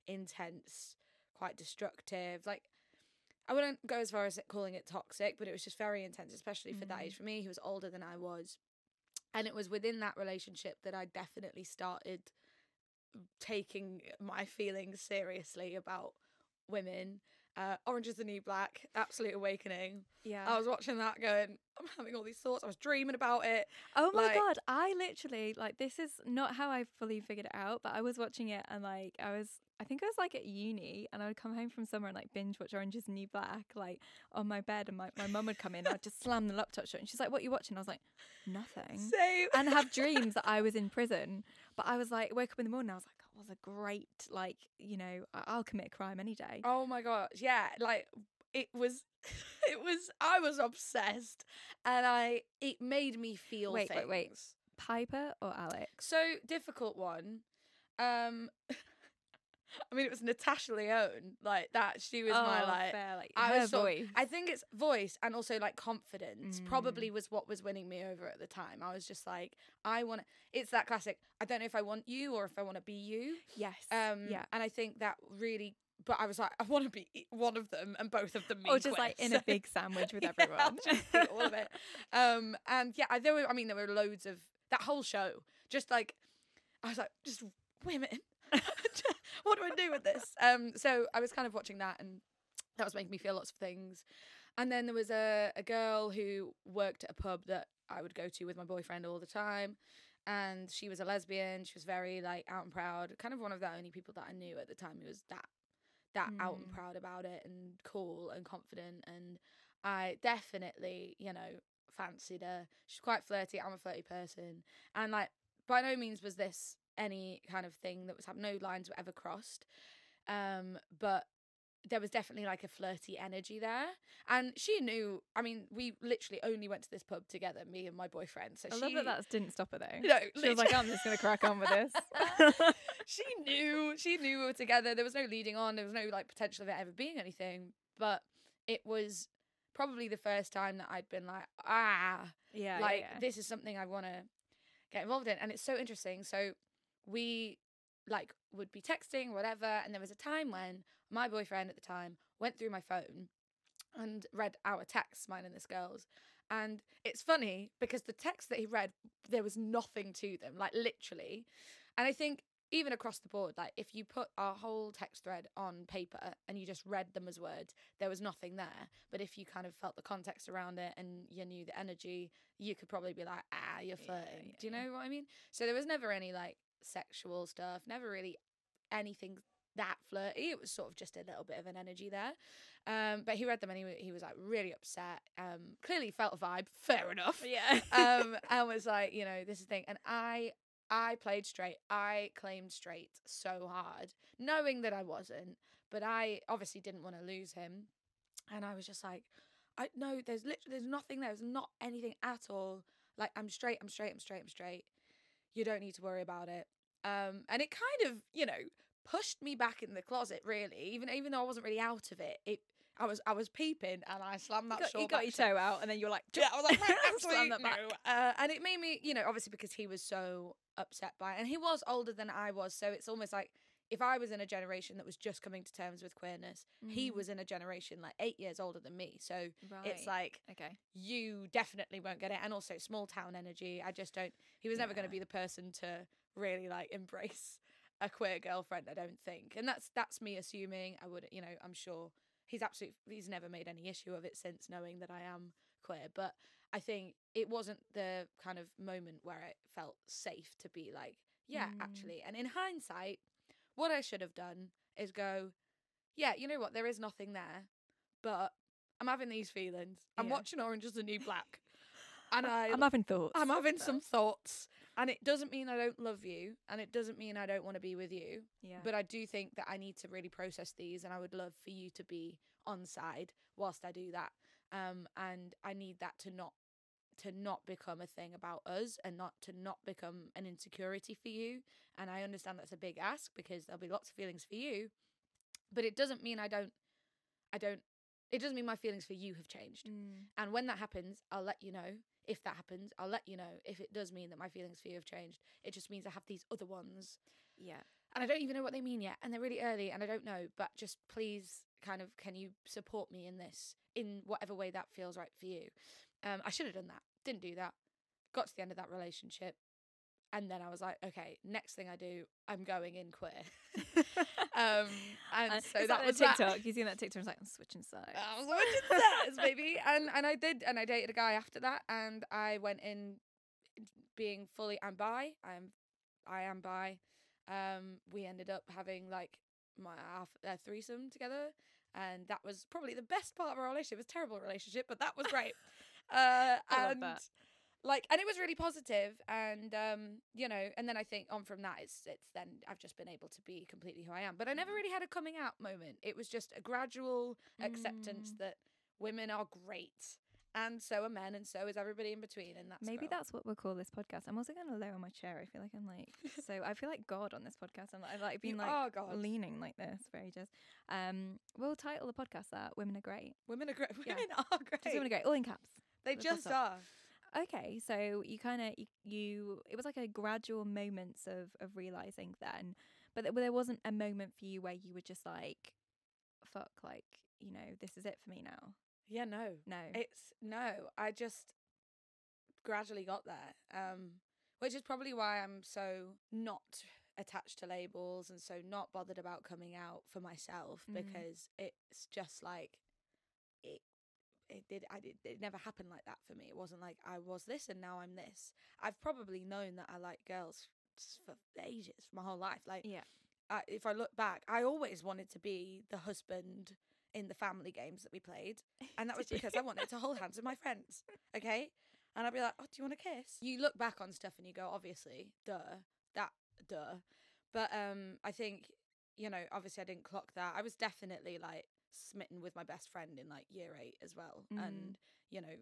S1: intense, quite destructive. Like I wouldn't go as far as calling it toxic, but it was just very intense, especially for that
S2: Mm.
S1: age. For me, he was older than I was. And it was within that relationship that I definitely started taking my feelings seriously about women. Uh, Orange is the New Black, Absolute Awakening.
S2: yeah.
S1: I was watching that going, I'm having all these thoughts. I was dreaming about it.
S2: Oh my
S1: Like-
S2: god, I literally like this is not how I fully figured it out, but I was watching it and like I was I think I was like at uni and I would come home from somewhere and like binge watch Orange is the New Black like on my bed and my, my mum would come in and I'd just slam the laptop shut and she's like, What are you watching? I was like, Nothing.
S1: Same.
S2: and have dreams that I was in prison. But I was like, wake up in the morning, I was like, was a great, like, you know, I'll commit a crime any day.
S1: Oh my gosh, yeah, like it was (laughs) it was I was obsessed and I it made me feel
S2: Wait, wait, wait. Piper or Alex?
S1: So difficult one. Um (laughs) (laughs) I mean it was Natasha Lyonne, like that she was my
S2: Oh,
S1: like
S2: fair, like
S1: I was sort of- I think it's voice and also like confidence
S2: Mm.
S1: probably was what was winning me over at the time. I was just like, I want. It's that classic. I don't know if I want you or if I want to be you.
S2: yes.
S1: Um,
S2: yeah.
S1: And I think that really. But I was like, I want to be one of them, and both of them.
S2: Or just like in a big sandwich (laughs) with (laughs) everyone.
S1: All of it. Um, and yeah, I- there were. I mean, there were loads of that whole show. Just like, I was like, just women. (laughs) what do I do with this? Um, so I was kind of watching that, and that was making me feel lots of things. And then there was a a girl who worked at a pub that I would go to with my boyfriend all the time. And she was a lesbian. She was very like out and proud. Kind of one of the only people that I knew at the time who was that that out and
S2: Mm.
S1: proud about it and cool and confident. And I definitely, you know, fancied her. She's quite flirty. I'm a flirty person. And like by no means was this any kind of thing that was happening. No lines were ever crossed. Um, but there was definitely like a flirty energy there. And she knew I mean, we literally only went to this pub together, me and my boyfriend. So
S2: I
S1: she
S2: love that that didn't stop her (laughs) though.
S1: No,
S2: she was like, I'm just going to crack on with this. (laughs)
S1: she knew she knew we were together there was no leading on there was no like potential of it ever being anything but it was probably the first time that i'd been like ah
S2: yeah.
S1: like
S2: yeah.
S1: this is something i want to get involved in and it's so interesting so we like would be texting whatever and there was a time when my boyfriend at the time went through my phone and read our texts mine and this girl's and it's funny because the text that he read there was nothing to them like literally and i think even across the board like if you put our whole text thread on paper and you just read them as words there was nothing there but if you kind of felt the context around it and you knew the energy you could probably be like ah you're
S2: Yeah,
S1: flirting do you
S2: yeah.
S1: know what i mean so there was never any like sexual stuff never really anything that flirty it was sort of just a little bit of an energy there um but he read them and he, he was like really upset um clearly felt a vibe fair enough
S2: yeah. (laughs)
S1: um and was like you know this is the thing and i i played straight i claimed straight so hard knowing that i wasn't but i obviously didn't want to lose him and i was just like i no there's literally there's nothing there there's not anything at all like i'm straight i'm straight i'm straight i'm straight you don't need to worry about it um and it kind of you know pushed me back in the closet really even even though i wasn't really out of it it I was I was peeping and I slammed that
S2: you got, you got your toe out and then you're like,
S1: Yeah, I was like, absolutely (laughs) no. Uh, and it made me, you know, obviously because he was so upset by it, and he was older than I was, so it's almost like if I was in a generation that was just coming to terms with queerness, he
S2: Mm.
S1: was in a generation like eight years older than me. So
S2: right.
S1: it's like
S2: okay.
S1: you definitely won't get it, and also small town energy. I just don't. He was never going to be the person to really like embrace a queer girlfriend. I don't think, and that's that's me assuming. I would, you know, I'm sure he's absolutely he's never made any issue of it since knowing that I am queer. But I think it wasn't the kind of moment where it felt safe to be like Yeah,
S2: Mm.
S1: actually. And in hindsight, what I should have done is go, yeah, you know what? There is nothing there, but I'm having these feelings. I'm
S2: Yeah.
S1: watching Orange is the New Black. And I,
S2: I'm having thoughts.
S1: I'm having some thoughts. And it doesn't mean I don't love you. And it doesn't mean I don't want to be with you.
S2: Yeah.
S1: But I do think that I need to really process these. And I would love for you to be on side whilst I do that. Um, and I need that to not to not become a thing about us and not to not become an insecurity for you. And I understand that's a big ask because there'll be lots of feelings for you. But it doesn't mean I don't I don't it doesn't mean my feelings for you have changed.
S2: Mm.
S1: And when that happens, I'll let you know. If that happens, I'll let you know. If it does mean that my feelings for you have changed, it just means I have these other ones.
S2: Yeah.
S1: And I don't even know what they mean yet. And they're really early and I don't know. But just please, kind of, can you support me in this in whatever way that feels right for you? Um, I should have done that. Didn't do that. Got to the end of that relationship. And then I was like, okay, next thing I do, I'm going in queer. (laughs) (laughs) um, and
S2: Uh,
S1: so that was
S2: that
S1: that.
S2: TikTok. You seen that TikTok? It's like I'm switching sides.
S1: I was watching sides, (laughs) baby. And and I did, and I dated a guy after that, and I went in being fully I'm bi. I'm I am bi. Um, we ended up having like my half a threesome together, and that was probably the best part of our relationship. It was a terrible relationship, but that was great. (laughs) uh,
S2: I love that.
S1: Like, and it was really positive, and um, you know, and then I think on from that, it's it's then I've just been able to be completely who I am. But I never really had a coming out moment. It was just a gradual acceptance
S2: Mm.
S1: that women are great, and so are men, and so is everybody in between, and that's
S2: Maybe
S1: girl.
S2: that's what we'll call this podcast. I'm also going to lower my chair. I feel like I'm like so. I feel like God on this podcast. I'm like, I've like (laughs) been
S1: You
S2: like leaning like this for ages. Um, we'll title the podcast that "Women Are Great."
S1: women are great. (laughs)
S2: Yeah.
S1: Women are great.
S2: Just women are great, all in caps.
S1: They just are.
S2: Okay, so you kind of you, you it was like a gradual moments of of realizing then, but there wasn't a moment for you where you were just like, fuck, like you know this is it for me now.
S1: Yeah, no.
S2: No,
S1: It's no, I just gradually got there. Um, which is probably why I'm so not attached to labels and so not bothered about coming out for myself
S2: Mm.
S1: because it's just like it it did I did it never happened like that for me. It wasn't like I was this and now I'm this. I've probably known that I like girls for ages, my whole life. Like
S2: yeah,
S1: I, if I look back, I always wanted to be the husband in the family games that we played, (laughs) and that was because I wanted to hold hands with my friends. (laughs) Okay, and I'd be like, "Oh, do you want a kiss?" You look back on stuff and you go, "Obviously, duh, that, duh." But um, I think you know, obviously, I didn't clock that. I was definitely like smitten with my best friend in like year eight as well,
S2: Mm.
S1: and you know.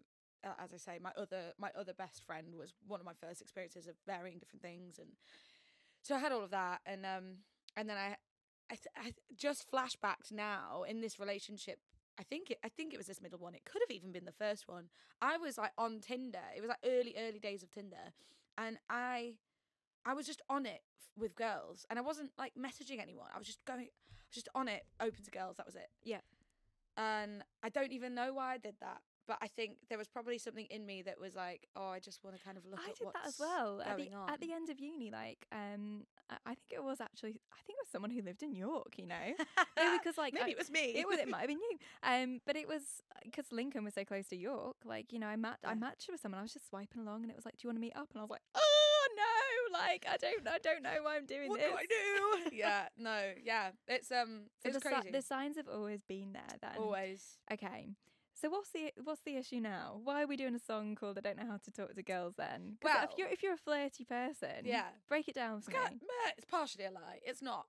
S1: As I say, my other my other best friend was one of my first experiences of varying different things, and so I had all of that, and um, and then I, I, I just flashbacked now in this relationship. I think it, I think it was this middle one. It could have even been the first one. I was like on Tinder. It was like early early days of Tinder, and I, I was just on it with girls, and I wasn't like messaging anyone. I was just going, just on it, open to girls. That was it.
S2: Yeah.
S1: And I don't even know why I did that. But I think there was probably something in me that was like, oh, I just want to kind of look
S2: I
S1: at
S2: did
S1: what's
S2: that as well at the at the end of uni. Like, um, I, I think it was actually I think it was someone who lived in York. You know, (laughs) no, because like
S1: maybe
S2: I-
S1: it was me.
S2: it was it (laughs) might have been you um but it was because lincoln was so close to york like you know i mat- i
S1: Yeah.
S2: matched with someone i was just swiping along and it was like do you want to meet up and i was like oh no like i don't i don't know why i'm doing
S1: what
S2: this
S1: do I do? (laughs) yeah, no, yeah. It's um,
S2: so
S1: it's
S2: the, si-
S1: crazy.
S2: the signs have always been there then
S1: Always.
S2: okay so what's the what's the issue now? Why are we doing a song called "I Don't Know How to Talk to Girls"? Then, 'Cause if
S1: Well-
S2: you're if you're a flirty person,
S1: Yeah.
S2: break it down
S1: It's,
S2: for
S1: kind,
S2: me.
S1: it's partially a lie. It's not.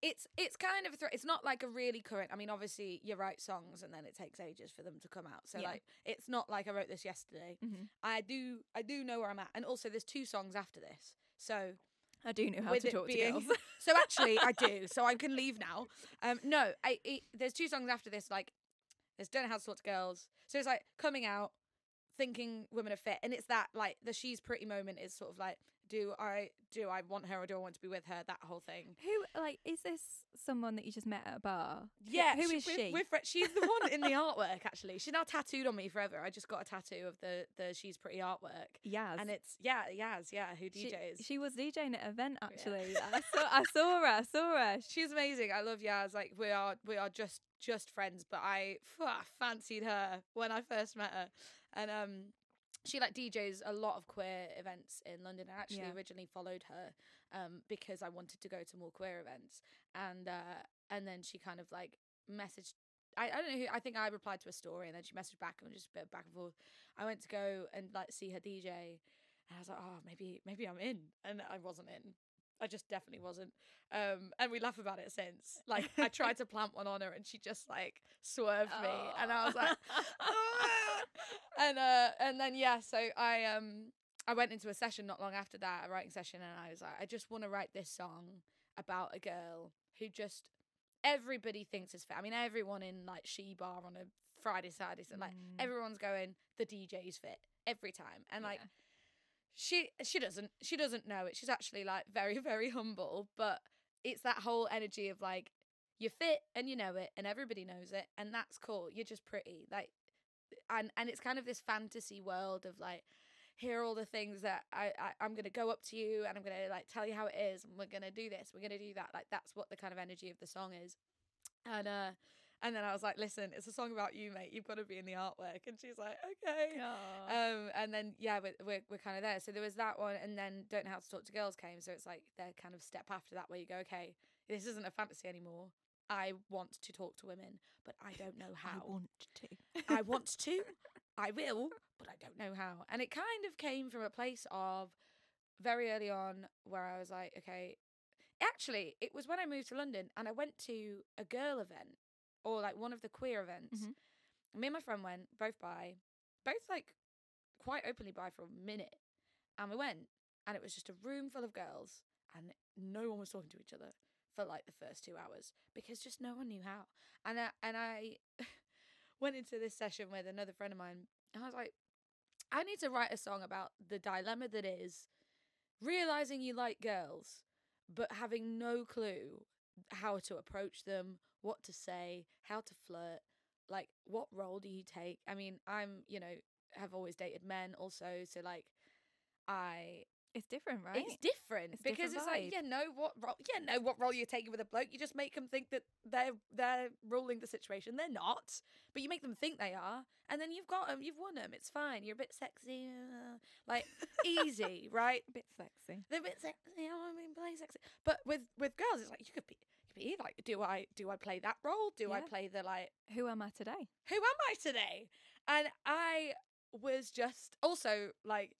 S1: It's it's kind of a threat. It's not like a really current. I mean, obviously you write songs and then it takes ages for them to come out. So
S2: Yeah.
S1: like, it's not like I wrote this yesterday.
S2: hmm
S1: I do I do know where I'm at, and also there's two songs after this. So
S2: I do know how to talk
S1: being-
S2: to girls. (laughs)
S1: so actually I do. (laughs) So I can leave now. Um, no, I it, there's two songs after this. Like, there's don't know how to talk to girls. So it's like coming out, thinking women are fit, and it's that like the she's pretty moment is sort of like, do I do I want her or do I want to be with her? That whole thing.
S2: Who like is this someone that you just met at a bar?
S1: Yeah,
S2: who
S1: she,
S2: is
S1: we're-
S2: she?
S1: we're she's the one in the (laughs) artwork. Actually, she's now tattooed on me forever. I just got a tattoo of the the she's pretty artwork,
S2: Yeah,
S1: and it's yeah, Yaz, yeah, who
S2: She-
S1: DJs.
S2: She, was DJing at an event actually. I saw I saw her. I saw her. (laughs)
S1: She's amazing. I love Yaz. Like we are we are just just friends, but I phew, I fancied her when I first met her. And um she like DJs a lot of queer events in London. I actually
S2: Yeah.
S1: originally followed her um, because I wanted to go to more queer events, and uh, and then she kind of like messaged. I, I don't know who. I think I replied to a story, and then she messaged back, and just a bit back and forth. I went to go and like see her DJ, and I was like, oh, maybe maybe I'm in, and I wasn't in. I just definitely wasn't. Um, and we laugh about it since. Like I tried to plant one on her, and she just like swerved me, and I was like, "Ah." and uh, and then yeah, so I um I went into a session not long after that, a writing session, and I was like, I just want to write this song about a girl who just everybody thinks is fit. I mean, everyone in like She Bar on a Friday, Saturday, so like
S2: Mm,
S1: everyone's going, the DJ's fit every time, and like
S2: yeah.
S1: She she doesn't she doesn't know it. She's actually like very (laughs) very humble, but it's that whole energy of like you're fit and you know it, and everybody knows it, and that's cool. You're just pretty, like, and and it's kind of this fantasy world of like. Here are all the things that I, I I'm gonna go up to you and I'm gonna like tell you how it is and we're gonna do this we're gonna do that like that's what the kind of energy of the song is, and uh and then I was like listen it's a song about you mate you've got to be in the artwork and she's like okay um, and then yeah, we're we're, we're kind of there. So there was that one, and then don't know how to talk to girls came. So it's like their kind of step after that, where you go, okay, this isn't a fantasy anymore. I want to talk to women, but I don't know how.
S2: I want to.
S1: I want (laughs) to, I will, but I don't know how. And it kind of came from a place of very early on where I was like, okay, actually, it was when I moved to London and I went to a girl event or like one of the queer events.
S2: Mhm.
S1: Me and my friend went, both bi, both like quite openly bi for a minute. And we went, and it was just a room full of girls, and no one was talking to each other for like the first two hours because just no one knew how. And I, and I (laughs) went into this session with another friend of mine, and I was like, I need to write a song about the dilemma that is realizing you like girls, but having no clue how to approach them, what to say, how to flirt, like what role do you take? I mean, I'm, you know, have always dated men also, so like I
S2: It's different, right?
S1: it's different
S2: It's
S1: because
S2: different
S1: it's like yeah, know what role yeah, know what role you're taking with a bloke. You just make them think that they're they're ruling the situation. They're not, but you make them think they are, and then you've got them. You've won them. It's fine. You're a bit sexy, uh, like easy, (laughs) right?
S2: a bit sexy.
S1: They're a bit sexy. I want to play sexy, but with with girls, it's like you could be. you could be Like, do I do I play that role? Do I play the like
S2: Who am I today?
S1: who am I today? And I was just also like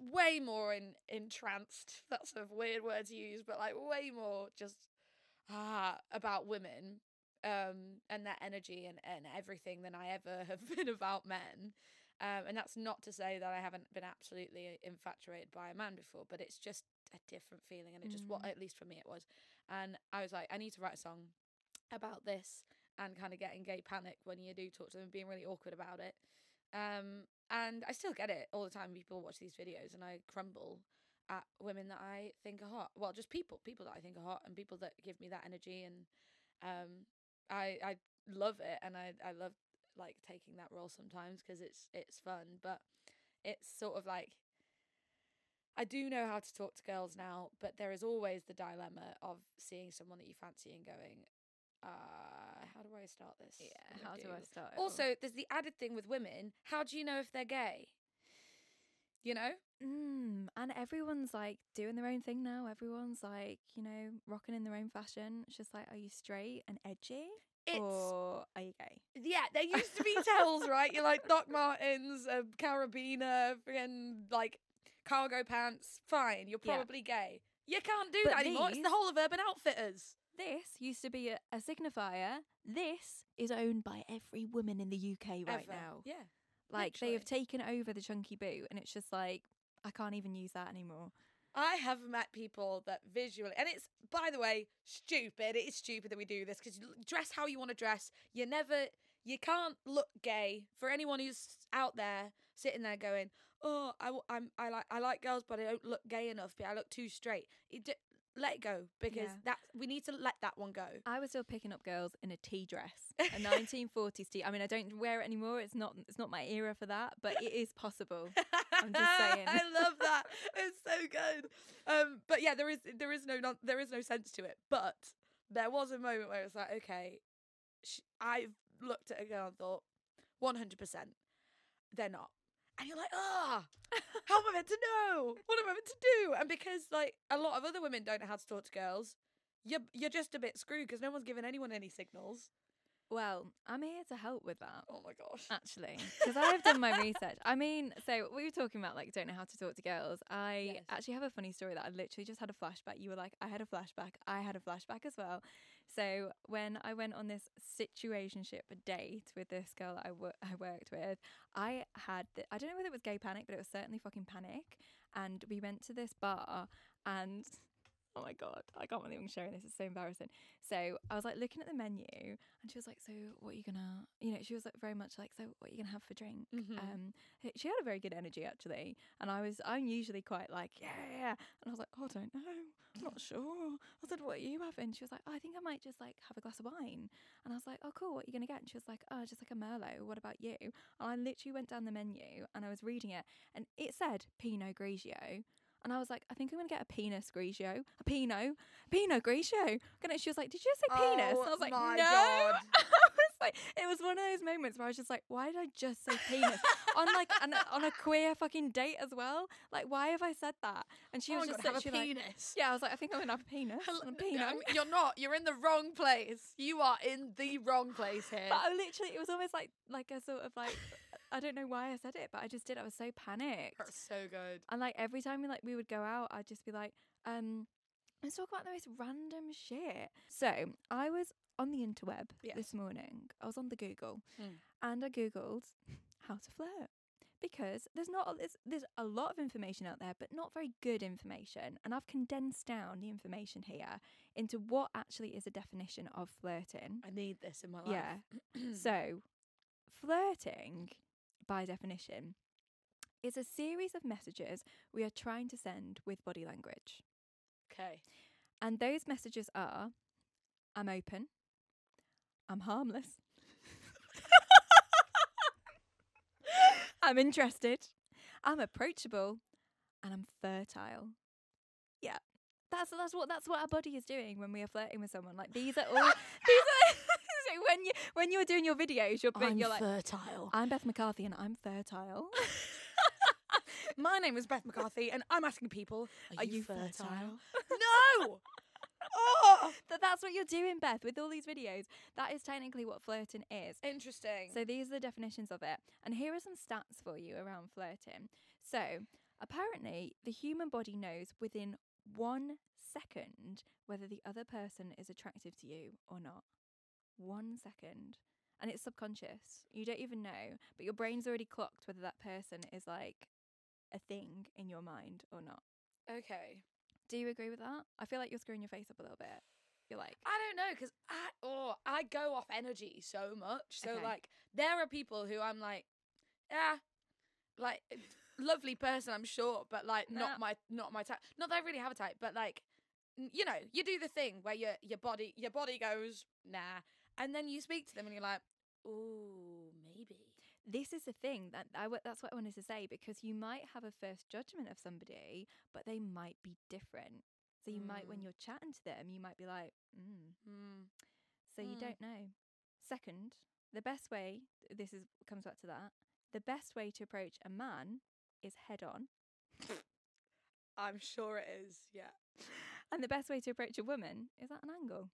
S1: way more in entranced. (laughs) That's a weird word to use, but like way more just ah about women um and their energy and, and everything than I ever (laughs) have been about men. Um, and that's not to say that I haven't been absolutely infatuated by a man before, but it's just a different feeling, and it just what
S2: Mm.
S1: at least for me it was. And I was like, I need to write a song about this and kind of getting gay panic when you do talk to them being really awkward about it. Um, and I still get it all the time. People watch these videos and I crumble at women that I think are hot. Well, just people, people that I think are hot and people that give me that energy. And um, I I love it and I I love like taking that role sometimes because it's it's fun. But it's sort of like I do know how to talk to girls now, but there is always the dilemma of seeing someone that you fancy and going, uh, how do I start this?
S2: Yeah. How do I start?
S1: Also, there's the added thing with women. How do you know if they're gay? You know?
S2: Mm, and everyone's like doing their own thing now. Everyone's like, you know, rocking in their own fashion. It's just like, are you straight and edgy?
S1: It's
S2: or are you gay?
S1: yeah. There used to be tells, right? You're like Doc Martens, a carabiner, friggin' like cargo pants. Fine, you're
S2: Yeah.
S1: probably gay. You can't do
S2: But
S1: that anymore. It's the whole of Urban Outfitters.
S2: This used to be a, a signifier. This is owned by every woman in the UK right
S1: Ever.
S2: now.
S1: Yeah.
S2: Like they have taken over the chunky boot, and it's just like I can't even use that anymore.
S1: I have met people that visually, and it's by the way stupid. It is stupid that we do this because dress how you want to dress. You never, you can't look gay. For anyone who's out there sitting there going, "Oh, I, I'm, I like, I like girls, but I don't look gay enough. But I look too straight." It, let it go because
S2: Yeah.
S1: that we need to let that one go.
S2: I was still picking up girls in a tea dress, a (laughs) 1940s tea. I mean, I don't wear it anymore. It's not it's not my era for that, but it is possible. (laughs) I'm just saying.
S1: I love that. (laughs) It's so good. Um, but yeah, there is there is no non- there is no sense to it. But there was a moment where it's like, okay, sh- I've looked at a girl and thought, one hundred percent, they're not. And you're like, ah, how am I meant to know? What am I meant to do? And because like a lot of other women don't know how to talk to girls, you're you're just a bit screwed because no one's giving anyone any signals.
S2: Well, I'm here to help with that.
S1: Oh my gosh.
S2: Actually, because I've done my research. I mean, so we were talking about like don't know how to talk to girls. I
S1: Yes.
S2: actually have a funny story that I literally just had a flashback. You were like, I had a flashback. I had a flashback as well. So when I went on this situationship date with this girl that I I worked with, I had th- I don't know whether it was gay panic, but it was certainly fucking panic. And we went to this bar, and oh my god, I can't believe I'm sharing this. It's so embarrassing. So I was like looking at the menu, and she was like, "So what are you gonna?" You know, she was like very much like, "So what are you gonna have for drink?"
S1: Mhm.
S2: Um, she had a very good energy actually, and I was I'm usually quite like, "Yeah, yeah," yeah," and I was like, "Oh, I don't know, I'm not sure." I said, "What are you having?" She was like, oh, "I think I might just like have a glass of wine," and I was like, "Oh, cool. What are you gonna get?" And she was like, "Oh, just like a merlot. What about you?" And I literally went down the menu and I was reading it, and it said Pinot Grigio. And I was like, I think I'm gonna get a penis grigio, a Pinot, Pinot Grigio. And she was like, Did you say penis?
S1: Oh
S2: and I was like,
S1: my
S2: No.
S1: God. (laughs)
S2: I was like, it was one of those moments where I was just like, Why did I just say penis on like an, (laughs) on a queer fucking date as well? Like, why have I said that? And she
S1: oh
S2: was just
S1: God, have a
S2: literally like,
S1: penis.
S2: Yeah, I was like, I think I'm gonna have a penis, a
S1: um, You're not. You're in the wrong place. You are in the wrong place here.
S2: But I literally, it was almost like like a sort of like I don't know why I said it, but I just did. I was so panicked.
S1: That's so good.
S2: And like every time we like we would go out, I'd just be like, um, let's talk about the most random shit. So I was on the interweb this morning. I was on the Google,
S1: Mm.
S2: and I googled (laughs) how to flirt because there's not a- there's, there's a lot of information out there, but not very good information. And I've condensed down the information here into what actually is a definition of flirting.
S1: I need this in my life.
S2: Yeah. (clears throat) So, flirting, by definition, is a series of messages we are trying to send with body language.
S1: okay.
S2: And those messages are I'm open, I'm harmless, (laughs) I'm interested, I'm approachable, and I'm fertile. Yeah. That's that's what that's what our body is doing when we are flirting with someone. Like these are all (laughs) these are (laughs) so when you when you are doing your videos, you're
S1: I'm
S2: you're like
S1: fertile.
S2: I'm Beth McCarthy and I'm fertile. (laughs) (laughs)
S1: My name is Beth McCarthy, and I'm asking people, are,
S2: Are
S1: you,
S2: you
S1: fertile?
S2: fertile?
S1: no. Oh,
S2: that that's what you're doing, Beth, with all these videos. That is technically what flirting is.
S1: interesting.
S2: So these are the definitions of it. And here are some stats for you around flirting. So apparently the human body knows within one second whether the other person is attractive to you or not. One second. And it's subconscious. You don't even know. But your brain's already clocked whether that person is like a thing in your mind or not.
S1: okay.
S2: Do you agree with that? I feel like you're screwing your face up a little bit. You're like,
S1: I don't know because I oh I go off energy so much. So
S2: Okay.
S1: like there are people who I'm like, yeah, like lovely person I'm sure, but like not my not my type. Not that I really have a type, but like you know you do the thing where your your body your body goes nah, and then you speak to them and you're like, ooh maybe.
S2: this is the thing that I that's what I wanted to say because you might have a first judgment of somebody, but they might be different. So you might, when
S1: Mm.
S2: you're chatting to them, you might be like, mm.
S1: Hmm.
S2: so you
S1: Mm.
S2: don't know. Second, the best way this is comes back to that. The best way to approach a man is head on, (laughs)
S1: I'm sure it is. Yeah.
S2: and the best way to approach a woman is at an angle.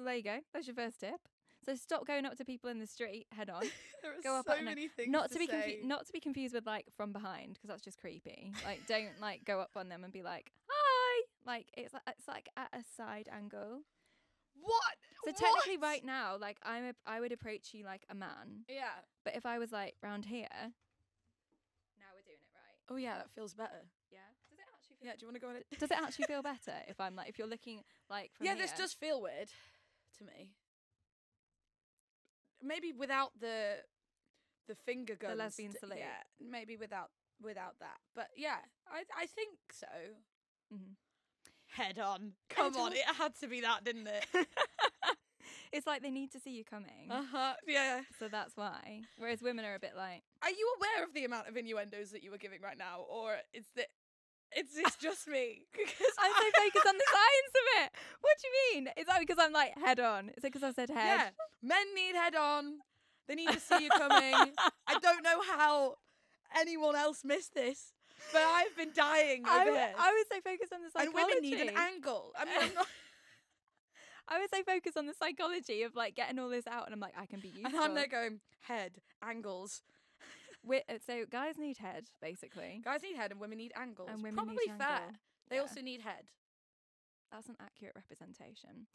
S2: So there you go. That's your first tip. So stop going up to people in the street head on. (laughs)
S1: There are
S2: Go up
S1: so many things
S2: not to, be confu- not to be confused with like from behind because that's just creepy. Like don't like go up on them and be like hi. Like it's like it's like at a side angle.
S1: what?
S2: So technically,
S1: What?
S2: right now, like I'm a, I would approach you like a man,
S1: Yeah.
S2: but if I was like round here, now we're doing it right.
S1: Oh yeah, that feels better.
S2: Yeah. Does it actually
S1: Yeah. Do you want to go on it?
S2: Does it actually feel (laughs) better if I'm like if you're looking like from
S1: yeah, this does feel weird to me. Maybe without the the finger guns.
S2: lesbian salute.
S1: Yeah, maybe without without that. But yeah, I I think so.
S2: Mhm.
S1: Head on. Come
S2: Head
S1: on,
S2: on.
S1: it had to be that, didn't it? (laughs)
S2: it's like they need to see you coming,
S1: uh huh. Yeah.
S2: so that's why. Whereas women are a bit like.
S1: Are you aware of the amount of innuendos that you were giving right now, or is that it's it's just me? (laughs) Because
S2: I'm so (laughs) focused on the science of it. What do you mean? Is that because I'm like head on? Is it because I said head?
S1: Yeah, men need head on. They need to see you coming. I (laughs) don't know how anyone else missed this, but I've been dying
S2: I,
S1: over
S2: w-
S1: here.
S2: I was so focused on the
S1: and
S2: psychology.
S1: women need an angle. I mean, I'm not,
S2: I was so focused on the psychology of like getting all this out, and I'm like, I can be useful.
S1: and I'm there going head angles.
S2: Wi- uh, so guys need head, basically,
S1: Guys need head and women need angles.
S2: and women
S1: Probably fair.
S2: angle.
S1: They
S2: Yeah.
S1: also need head.
S2: That's an accurate representation.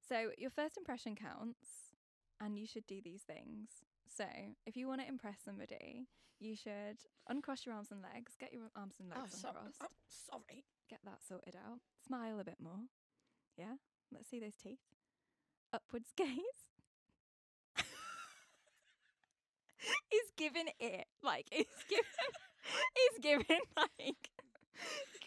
S2: So your first impression counts, and you should do these things. So if you want to impress somebody, you should uncross your arms and legs, get your arms and legs
S1: oh,
S2: uncrossed,
S1: I'm sorry.
S2: get that sorted out. Smile a bit more. Yeah, let's see those teeth. Upwards (laughs) gaze. (laughs) he's giving it like he's giving (laughs) he's giving like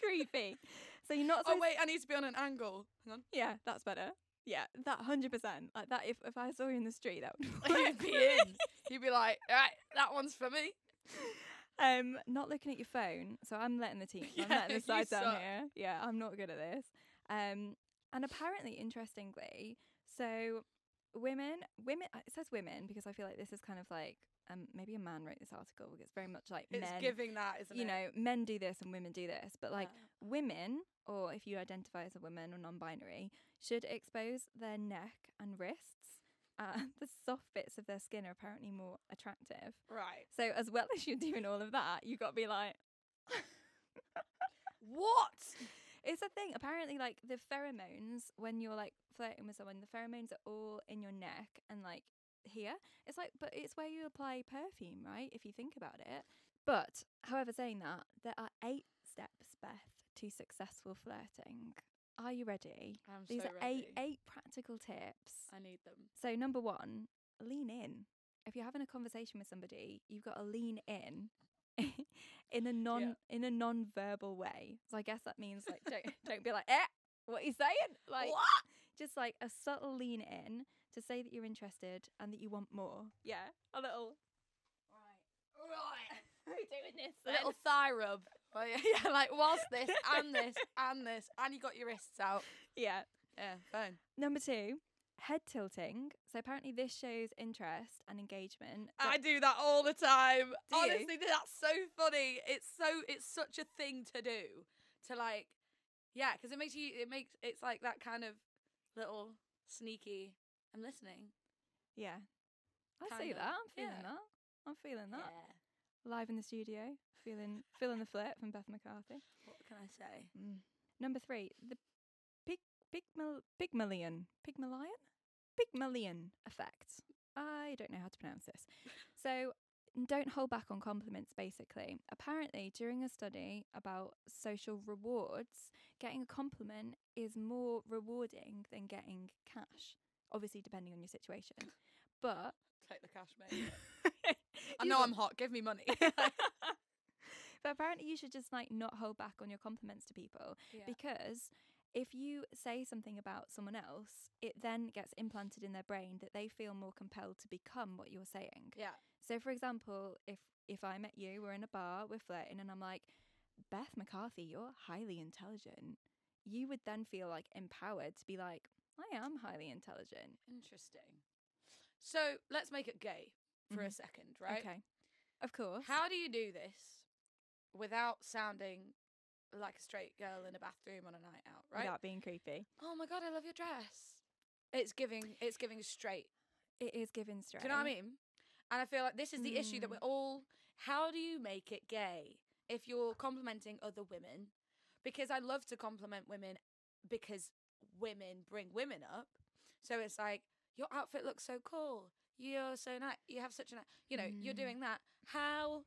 S2: creepy. So you're not
S1: Oh wait, I need to be on an angle. Hang on.
S2: yeah, that's better. Yeah, that hundred percent. Like that. If if I saw you in the street, that (laughs) would
S1: You'd be in. You'd be like, all right, that one's for me.
S2: Um, not looking at your phone. So I'm letting the team. I'm
S1: Yeah,
S2: letting
S1: you
S2: the side down
S1: suck.
S2: here. Yeah, I'm not good at this. Um, and apparently, interestingly, so women, women. It says women because I feel like this is kind of like um maybe a man wrote this article. Because it's very much like men.
S1: It's
S2: men.
S1: giving that, isn't
S2: you
S1: it?
S2: know, men do this and women do this, but like
S1: Yeah.
S2: women, or if you identify as a woman or non-binary, should expose their neck and wrists. Uh, (laughs) the soft bits of their skin are apparently more attractive.
S1: right.
S2: So as well as you're doing all of that, you got to be like, (laughs)
S1: What?
S2: it's a thing. Apparently, like the pheromones when you're like flirting with someone, the pheromones are all in your neck and like here. It's like, but it's where you apply perfume, right? If you think about it. But however, saying that, there are eight steps, Beth, to successful flirting. Are you ready?
S1: I'm
S2: These
S1: so
S2: are
S1: ready.
S2: eight eight practical tips.
S1: I need them.
S2: So number one, lean in. If you're having a conversation with somebody, you've got to lean in (laughs) in a non in a non-verbal way. So I guess that means like don't (laughs) don't be like, eh, what are you saying? Like
S1: what?
S2: just like a subtle lean in to say that you're interested and that you want more. Yeah. A little
S1: Right. (laughs) Right.
S2: We're doing this.
S1: A little thigh rub. Oh, yeah, (laughs) yeah, like whilst this and this and this, and you got your wrists out.
S2: Yeah.
S1: Yeah, fine.
S2: Number two, head tilting. So apparently this shows interest and engagement.
S1: I do that all the time.
S2: Do you?
S1: Honestly, that's so funny. It's so it's such a thing to do. To like, yeah, because it makes you. It makes it's like that kind of little sneaky. I'm listening.
S2: yeah. I see
S1: Kinda,
S2: that. I'm feeling
S1: yeah.
S2: that. I'm feeling that.
S1: Yeah.
S2: Live in the studio, feeling feeling the flirt from Beth McCarthy.
S1: What can I say?
S2: Mm. Number three, the pig pygmal pygmalion pygmalion pygmalion effect. I don't know how to pronounce this. (laughs) So don't hold back on compliments. Basically, apparently, during a study about social rewards, getting a compliment is more rewarding than getting cash. Obviously, depending on your situation, but
S1: Take the cash, mate. (laughs) I know I'm hot. Give me money. (laughs) (laughs)
S2: but apparently you should just like not hold back on your compliments to people
S1: Yeah.
S2: because if you say something about someone else it then gets implanted in their brain that they feel more compelled to become what you're saying
S1: yeah.
S2: so for example if if i met you we're in a bar we're flirting and i'm like beth mccarthy you're highly intelligent you would then feel like empowered to be like i am highly intelligent
S1: Interesting. So let's make it gay for a
S2: Mhm.
S1: second, right?
S2: okay of course
S1: How do you do this without sounding like a straight girl in a bathroom on a night out, right?
S2: without being creepy
S1: Oh my god, I love your dress. It's giving it's giving straight.
S2: it is giving straight
S1: Do you know what I mean? And I feel like this is the issue that
S2: Mm.
S1: we're all how do you make it gay if you're complimenting other women? Because I love to compliment women because women bring women up. So it's like your outfit looks so cool. You're so nice. You have such a nice, you know, you're
S2: Mm.
S1: doing that. How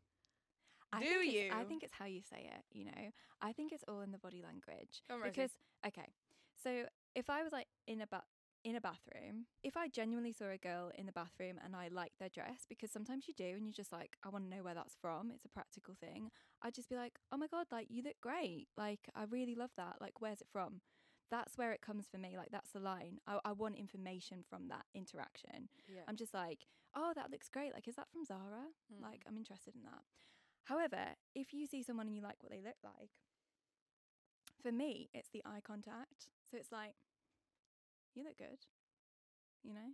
S2: I
S1: Do
S2: think it's- I think it's how you say it, you know. I think it's all in the body language.
S1: Come on, Rosie.
S2: because okay. So if I was like in a ba- in a bathroom, if I genuinely saw a girl in the bathroom and I liked their dress, because sometimes you do and you're just like, I want to know where that's from. It's a practical thing. I'd just be like, Oh my god, like you look great. Like I really love that. Like where's it from? That's where it comes for me. Like that's the line. I, I want information from that interaction.
S1: yeah.
S2: I'm just like, oh, that looks great. Like, is that from Zara?
S1: Mm.
S2: Like, I'm interested in that. However, if you see someone and you like what they look like, for me, it's the eye contact. So it's like, you look good. You know,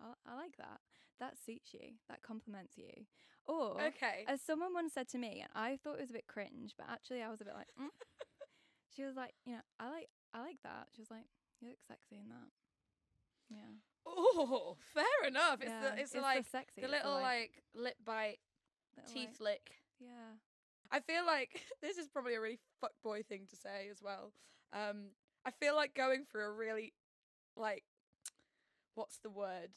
S2: I, I like that. That suits you. That compliments you. Or
S1: Okay.
S2: as someone once said to me, and I thought it was a bit cringe, but actually I was a bit like, mm. (laughs) she was like, you know, I like, I like that. She was like, you look sexy in that. Yeah.
S1: Oh, fair enough. It's
S2: yeah.
S1: the it's, the like
S2: sexy.
S1: the
S2: it's
S1: little like, lip bite,
S2: little,
S1: teeth
S2: like-
S1: lick.
S2: yeah.
S1: I feel like (laughs) this is probably a really fuckboy thing to say as well. Um, I feel like going for a really, like, what's the word?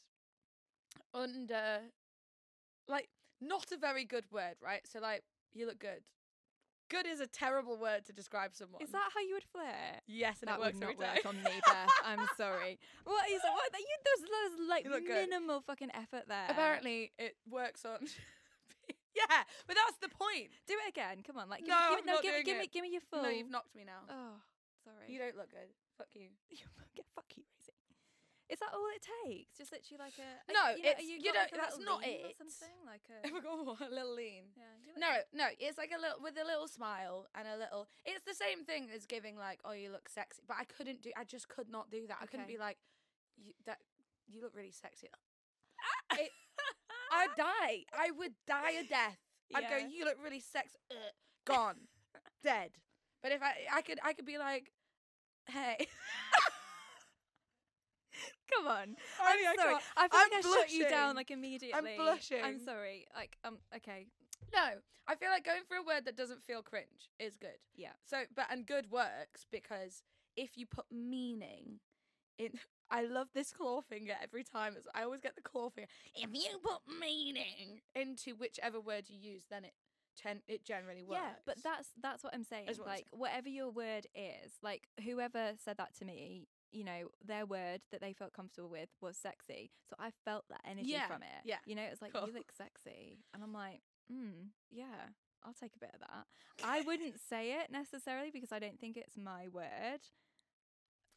S1: Under, like, not a very good word, right? So, like, you look good. Good is a terrible word to describe someone.
S2: Is that how you would flirt?
S1: yes, and
S2: that
S1: it works
S2: would not work on me, (laughs) Beth. I'm sorry. What is? What? You, there's, there's like
S1: look good.
S2: minimal fucking effort there.
S1: Apparently, it works on. (laughs) yeah, but that's the point.
S2: do it again. Come on, like give,
S1: No,
S2: me, give, no,
S1: not
S2: give, me- give me, give me your full.
S1: No, you've knocked me now.
S2: Oh, sorry.
S1: You don't look good. Fuck you. (laughs)
S2: Get fuck you. Is that all it takes? Just literally like a
S1: No,
S2: you know,
S1: it's-
S2: you,
S1: you don't-
S2: like
S1: that's not it.
S2: something like a (laughs)
S1: Have I got what? a little lean?
S2: yeah. Look
S1: No, no, it's like a little with a little smile and a little. It's the same thing as giving like, oh, you look sexy, but I couldn't do. I just could not do that. I couldn't be like, you that you look really sexy. (laughs) It- I'd die. I would die a death. I'd go, you look really sexy. Ugh, gone, (laughs) dead. But if I, I could, I could be like, hey. (laughs)
S2: Come on. I'm
S1: I
S2: sorry. I feel
S1: I'm
S2: like I shut you down like immediately. I'm
S1: blushing.
S2: I'm sorry. Like um. Okay.
S1: No, I feel like going for a word that doesn't feel cringe is good.
S2: Yeah.
S1: So, but and good works because if you put meaning in, (laughs) I love this claw finger every time. It's, I always get the claw finger. If you put meaning into whichever word you use, then it ten, it generally works.
S2: Yeah, but that's that's what I'm saying.
S1: What I'm
S2: like whatever your word is, like whoever said that to me, you know, their word that they felt comfortable with was sexy. So I felt that energy
S1: Yeah,
S2: from it.
S1: yeah,
S2: You know, it's like
S1: cool.
S2: you look sexy, and I'm like, mm, yeah, I'll take a bit of that. I (laughs) wouldn't say it necessarily because I don't think it's my word.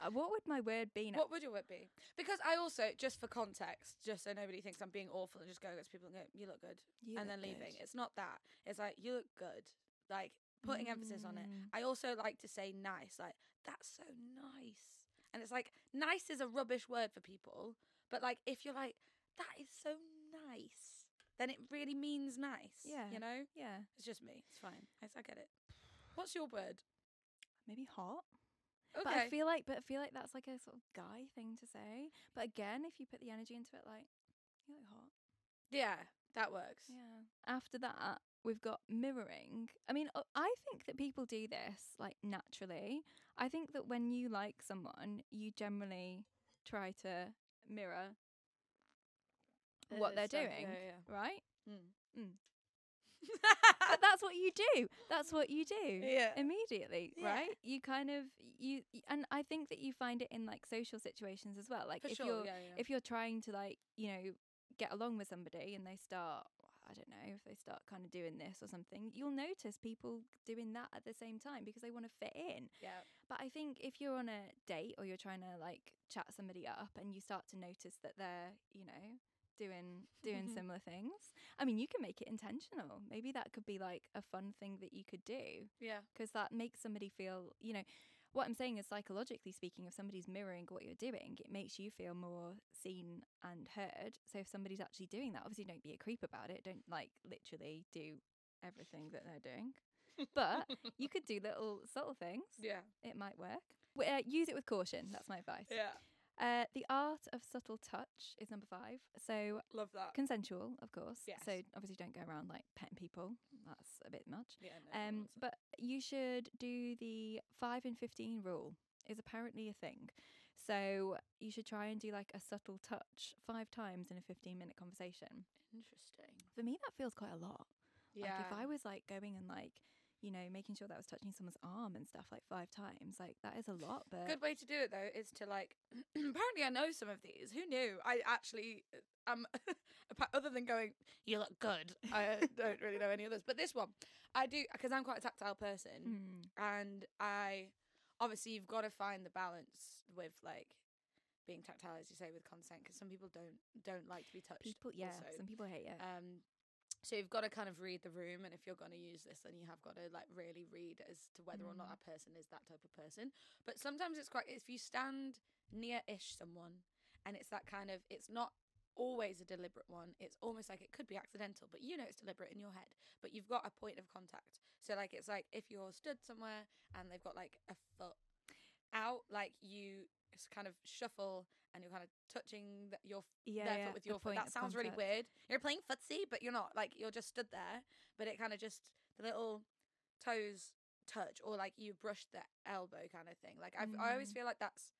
S2: Uh, what would my word be? Now?
S1: What would your word be? Because I also, just for context, just so nobody thinks I'm being awful and just going against people and go, you look good,
S2: You
S1: and
S2: look
S1: then leaving.
S2: good.
S1: It's not that. It's like, you look good. Like, putting emphasis on it.
S2: Mm.
S1: I also like to say nice, like, that's so nice. And it's like, nice is a rubbish word for people, but like, if you're like, that is so nice, then it really means nice.
S2: Yeah.
S1: You know?
S2: Yeah,
S1: It's just me. It's fine. I, I get it. What's your word?
S2: maybe hot.
S1: Okay.
S2: But I feel like, but I feel like that's like a sort of guy thing to say. But again, if you put the energy into it, like you look hot.
S1: yeah, that works.
S2: Yeah. After that, we've got mirroring. I mean, I think that people do this like naturally. I think that when you like someone, you generally try to mirror what they're doing,
S1: Yeah, yeah.
S2: right?
S1: Mm.
S2: Mm. but (laughs) that's what you do. That's what you do
S1: yeah.
S2: immediately,
S1: Yeah.
S2: right? You kind of you, and I think that you find it in like social situations as well. Like
S1: For
S2: if
S1: sure.
S2: you're
S1: yeah.
S2: if you're trying to like you know get along with somebody and they start i don't know if they start kind of doing this or something you'll notice people doing that at the same time because they want to fit in
S1: yeah.
S2: but i think if you're on a date or you're trying to like chat somebody up and you start to notice that they're you know doing doing (laughs) similar things i mean you can make it intentional maybe that could be like a fun thing that you could do
S1: Yeah.
S2: because that makes somebody feel you know what i'm saying is psychologically speaking if somebody's mirroring what you're doing it makes you feel more seen and heard. So if somebody's actually doing that obviously don't be a creep about it. Don't like literally do everything that they're doing. But you (laughs) could do little subtle things.
S1: Yeah.
S2: it might work. Uh, use it with caution. That's my advice.
S1: Yeah.
S2: Uh, the art of subtle touch is number five so
S1: Love that.
S2: consensual of course
S1: Yes.
S2: so obviously don't go around like petting people that's a bit much
S1: Yeah. no,
S2: um, but you should do the five and fifteen rule. Is apparently a thing. So you should try and do like a subtle touch five times in a fifteen minute conversation.
S1: Interesting.
S2: For me, that feels quite a lot.
S1: Yeah.
S2: Like if I was like going and like you know making sure that I was touching someone's arm and stuff like five times, like that is a lot. But
S1: Good way to do it though is to like. (clears throat) apparently, I know some of these. Who knew? I actually um, (laughs) appa- other than going, you look good. I (laughs) don't really know any others, but this one I do because I'm quite a tactile person,
S2: Mm,
S1: and I obviously you've got to find the balance with like being tactile, as you say, with consent, because some people don't don't like to be touched.
S2: people, yeah,
S1: also.
S2: some people hate it.
S1: Um, so you've got to kind of read the room, and if you're going to use this, then you have got to like really read as to whether or not
S2: Mm.
S1: that person is that type of person. But sometimes it's quite if you stand near-ish someone, and it's that kind of it's not always a deliberate one. It's almost like it could be accidental, but you know it's deliberate in your head. But you've got a point of contact. So like it's like if you're stood somewhere and they've got like a foot out, like you kind of shuffle and you're kind of touching the, your
S2: Yeah,
S1: their
S2: yeah,
S1: foot with your foot. That sounds really weird. You're playing footsie, but you're not. Like you're just stood there, but it kind of just the little toes touch, or like you brush the elbow kind of thing. Like I've, I always
S2: Mm.
S1: feel like that's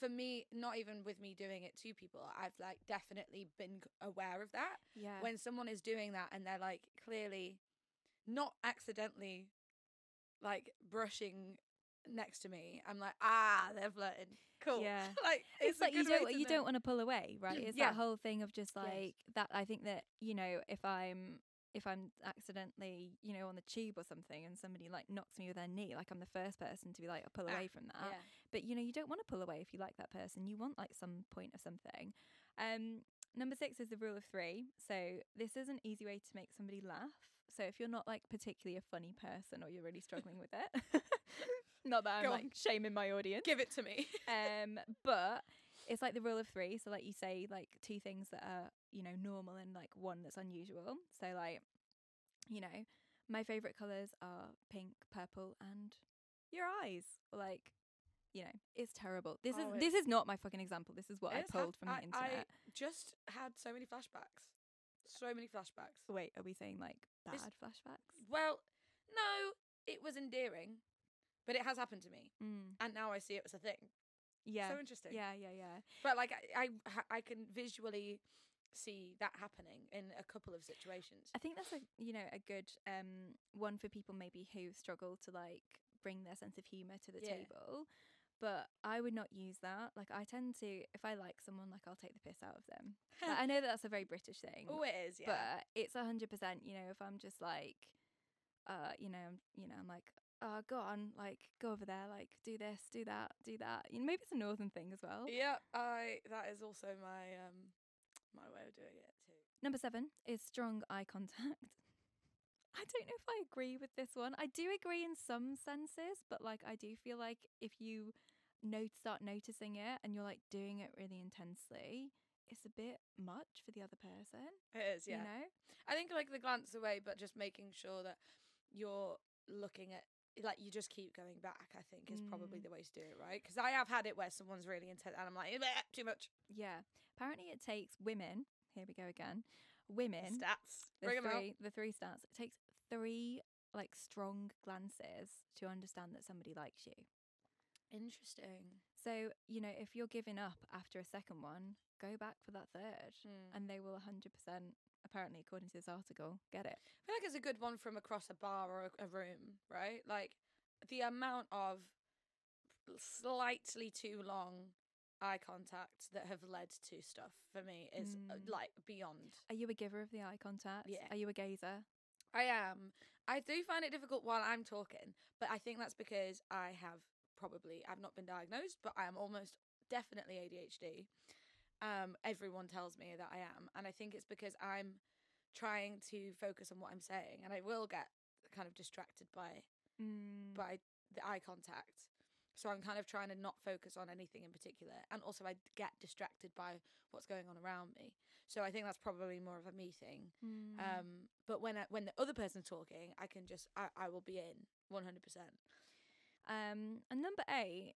S1: for me. Not even with me doing it to people, I've like definitely been aware of that
S2: Yeah.
S1: when someone is doing that and they're like clearly not accidentally like brushing next to me. I'm like, ah, they're flirting. Cool.
S2: Yeah. (laughs)
S1: like
S2: it's,
S1: a
S2: like you don't you don't want to pull away, right? It's
S1: Yeah.
S2: that whole thing of just
S1: Yes.
S2: like that. I think that you know if I'm if I'm accidentally you know on the tube or something and somebody like knocks me with their knee, like I'm the first person to be like I'll pull
S1: Ah,
S2: away from that.
S1: Yeah.
S2: But you know you don't want to pull away if you like that person. You want like some point of something. Um, number six is the rule of three. So this is an easy way to make somebody laugh. So if you're not like particularly a funny person or you're really struggling with it, (laughs) not that I'm
S1: Go on.
S2: like shaming my audience.
S1: Give it to me. (laughs)
S2: um but it's like the rule of three. So like you say like two things that are you know normal and like one that's unusual. So like you know my favorite colors are pink purple and your eyes. Like you know it's terrible. This
S1: Oh,
S2: is this is not my fucking example. This is what i pulled from the
S1: I-
S2: internet.
S1: I just had so many flashbacks. So many flashbacks.
S2: wait are we saying like bad
S1: This-
S2: flashbacks?
S1: Well, no, it was endearing, but it has happened to me,
S2: mm.
S1: and now I see it as a thing.
S2: yeah
S1: So interesting.
S2: yeah yeah yeah
S1: But like I, I, I can visually see that happening in a couple of situations.
S2: I think that's a you know a good um one for people maybe who struggle to like bring their sense of humor to the
S1: Yeah.
S2: table. But I would not use that. Like I tend to, if I like someone, like I'll take the piss out of them. (laughs) Like, I know that that's a very British thing,
S1: oh, it is. Yeah.
S2: but it's a hundred percent. You know, if I'm just like, uh, you know, I'm, you know, I'm like, uh, go on, like go over there, like do this, do that, do that. You know, maybe it's a northern thing as well.
S1: yeah, I. That is also my um, my way of doing it too.
S2: Number seven is strong eye contact. (laughs) I don't know if I agree with this one. I do agree in some senses, but like I do feel like if you note start noticing it and you're like doing it really intensely, it's a bit much for the other person.
S1: It is. Yeah.
S2: You know?
S1: I think like the glance away, but just making sure that you're looking at like you just keep going back. I think is probably
S2: Mm.
S1: the way to do it, right? Because I have had it where someone's really intense, and I'm like too much.
S2: Yeah. Apparently it takes women, here we go again. Women
S1: Stats.
S2: the
S1: Bring
S2: three the three stats. It takes three like strong glances to understand that somebody likes you.
S1: Interesting.
S2: So, you know, if you're giving up after a second one, go back for that third
S1: Mm.
S2: and they will 100%, apparently, according to this article, get it.
S1: I feel like it's a good one from across a bar or a, a room, right? Like the amount of slightly too long eye contact that have led to stuff for me is uh,
S2: Mm.
S1: like beyond.
S2: Are you a giver of the eye contact?
S1: Yeah.
S2: Are you a gazer?
S1: I am. I do find it difficult while I'm talking, but I think that's because I have probably I've not been diagnosed, but I am almost definitely ADHD. Um, everyone tells me that I am, and I think it's because I'm trying to focus on what I'm saying, and I will get kind of distracted by
S2: Mm.
S1: by the eye contact. So I'm kind of trying to not focus on anything in particular, and also I get distracted by what's going on around me. So I think that's probably more of a me thing.
S2: Mm.
S1: Um, but when I, when the other person's talking, I can just I, I will be in one hundred percent.
S2: Um, and number eight,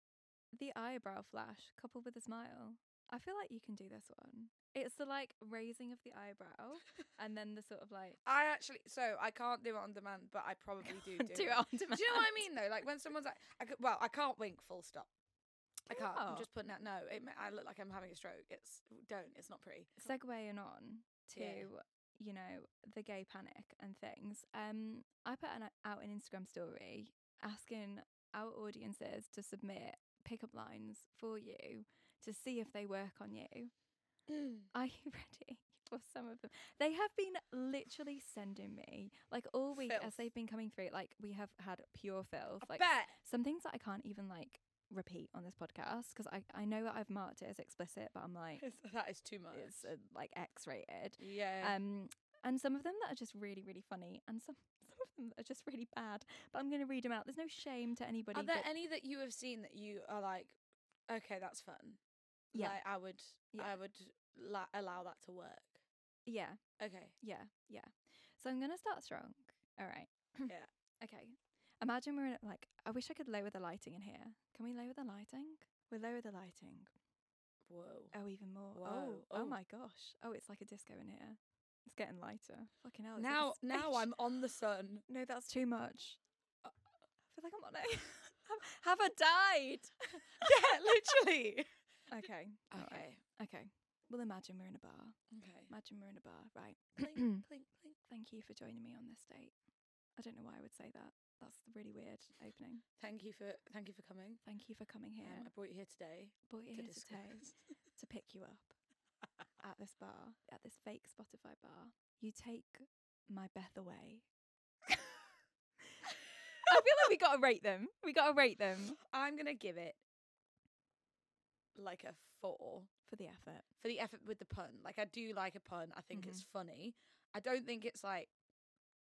S2: the eyebrow flash coupled with a smile. I feel like you can do this one. It's the like raising of the eyebrow and then the sort of like
S1: I actually so I can't do it on demand, but I (laughs) probably do do,
S2: do it on demand.
S1: Do you know what I mean though? Like when someone's like, I could, well, I can't wink full stop. I can't. I'm
S2: Oh.
S1: just putting out. No, it, I look like I'm having a stroke. It's don't. It's not pretty.
S2: segueing on to
S1: Yeah.
S2: you know the gay panic and things um i put an, out an instagram story asking our audiences to submit pickup lines for you to see if they work on you are you (laughs) ready for some of them they have been literally sending me like all week as they've been coming through like we have had pure filth
S1: I
S2: like
S1: bet.
S2: some things that i can't even like repeat on this podcast because I, I know that i've marked it as explicit but i'm like
S1: that is too much.
S2: it's uh, like X rated.
S1: yeah.
S2: Um, and some of them that are just really, really funny, and some (laughs) some of them that are just really bad. But I'm going to read them out. There's no shame to anybody.
S1: Are there
S2: but
S1: any that you have seen that you are like, okay, that's fun?
S2: Yeah.
S1: Like, I would.
S2: Yeah.
S1: I would la- allow that to work.
S2: Yeah,
S1: Okay.
S2: yeah, yeah. So I'm gonna start strong. All right.
S1: Yeah. (clears throat)
S2: Okay. Imagine we're in like. I wish I could lower the lighting in here. Can we lower the lighting? We lower the lighting.
S1: Whoa.
S2: Oh, even more.
S1: Whoa.
S2: Oh, oh,
S1: Oh.
S2: my gosh. Oh, it's like a disco in here. It's getting lighter. Fucking hell. it's like
S1: Now, now I'm on the sun. (laughs)
S2: No, that's too much. Uh, I feel like I'm on it. (laughs) (laughs) have, have I died?
S1: yeah, literally.
S2: Okay.
S1: Okay.
S2: Okay. Well, imagine we're in a bar.
S1: Okay.
S2: Imagine we're in a bar, right? (clears throat)
S1: Plink, plink, plink.
S2: Thank you for joining me on this date. I don't know why I would say that. That's a really weird opening.
S1: Thank you for thank you for coming.
S2: Thank you for coming here.
S1: Um, I brought you here today
S2: Brought you
S1: to
S2: here today (laughs) to pick you up at this bar, at this fake Spotify bar. You take my Beth away. (laughs) I feel like we gotta rate them. We gotta rate them
S1: I'm gonna give it like a four
S2: for the effort.
S1: for the effort with the pun. Like I do like a pun. I think it's funny. I don't think it's like,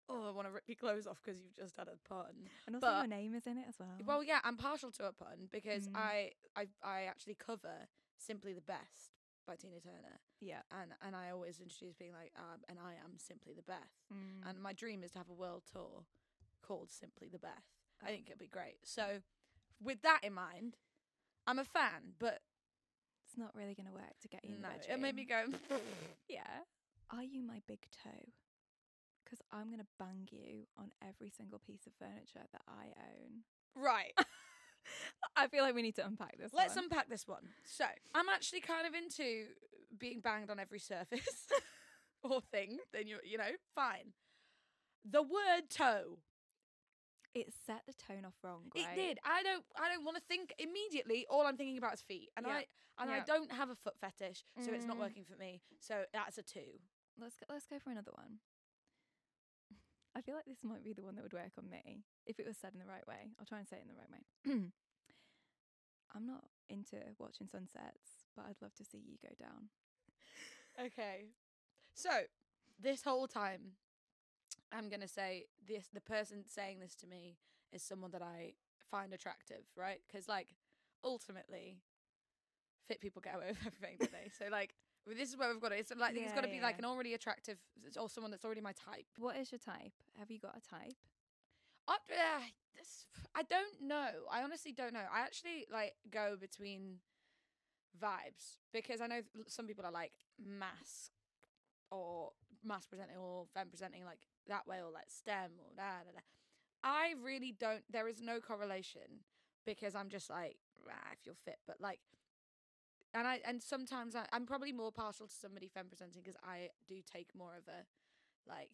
S1: oh, I want to rip your clothes off because you've just had a pun.
S2: And also
S1: But-
S2: your name is in it as well.
S1: Well, yeah, I'm partial to a pun because
S2: Mm.
S1: I, I I actually cover "Simply the Best" by Tina Turner,
S2: yeah.
S1: and and I always introduce being like, um, and I am simply the best.
S2: Mm.
S1: And my dream is to have a world tour called Simply the Best. I
S2: Oh.
S1: think it'd be great. So, with that in mind, I'm a fan, but
S2: it's not really gonna work to get you in
S1: no,
S2: the
S1: it
S2: bedroom.
S1: made me go. (laughs)
S2: Yeah. Are you my big toe? Because I'm going to bang you on every single piece of furniture that I own.
S1: right. (laughs)
S2: I feel like we need to unpack this.
S1: Let's
S2: one.
S1: unpack this one. So, I'm actually kind of into being banged on every surface (laughs) or thing. Then you, you know, fine. The word toe.
S2: It set the tone off wrong.
S1: It did. I don't. I don't want to think immediately. All I'm thinking about is feet, and
S2: Yeah.
S1: I and I don't have a foot fetish, so it's not
S2: Mm.
S1: working for me. So that's a two.
S2: Let's go, let's go for another one. (laughs) I feel like this might be the one that would work on me if it was said in the right way. I'll try and say it in the right way. (clears throat) I'm not into watching sunsets, but I'd love to see you go down.
S1: Okay. So this whole time, I'm gonna say this: the person saying this to me is someone that I find attractive, right? Because like ultimately, fit people get away (laughs) with everything, don't they? So like. well, This is where we've got it. It's like it's got to be like an already attractive or someone that's already my type.
S2: What is your type? Have you got a type?
S1: I, uh, this, I don't know. I honestly don't know. I actually like go between vibes because I know some people are like masc or masc presenting or femme presenting like that way or like stem or da da da. I really don't. There is no correlation because I'm just like ah, if you're fit, but like. And I and sometimes I, I'm probably more partial to somebody femme presenting because I do take more of a like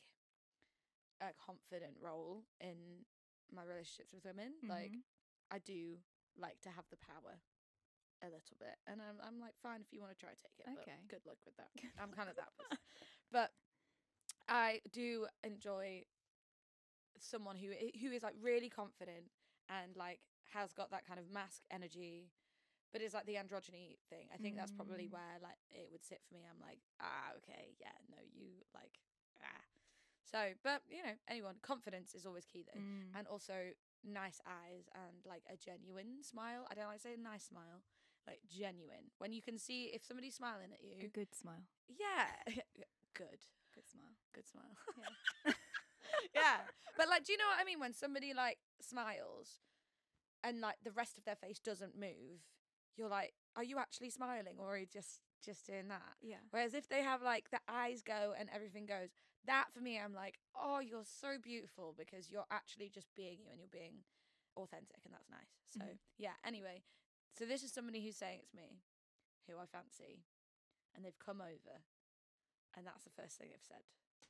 S1: a confident role in my relationships with women. Like
S2: Mhm.
S1: I do like to have the power a little bit, and I'm I'm like fine if you want to try take it.
S2: Okay.
S1: But good luck with that. I'm kind of that person, but I do enjoy someone who who is like really confident and like has got that kind of masc energy. But it's like the androgyny thing. I think that's probably
S2: Mm.
S1: where like it would sit for me. I'm like, ah, okay, yeah, no, you like, ah. So, but you know, anyone confidence is always key though
S2: Mm.
S1: and also nice eyes and like a genuine smile. I don't like saying nice smile, like genuine. When you can see if somebody's smiling at you a
S2: good smile.
S1: yeah, (laughs) good,
S2: Good smile.
S1: good smile.
S2: Yeah. (laughs)
S1: yeah, but like, do you know what I mean? When somebody like smiles and like the rest of their face doesn't move, you're like, are you actually smiling or are you just just doing that?
S2: Yeah.
S1: Whereas if they have like the eyes go and everything goes, that for me, I'm like, oh, you're so beautiful because you're actually just being you and you're being authentic, and that's nice. So
S2: Mhm.
S1: yeah. Anyway, so this is somebody who's saying it's me, who I fancy, and they've come over, and that's the first thing they've said.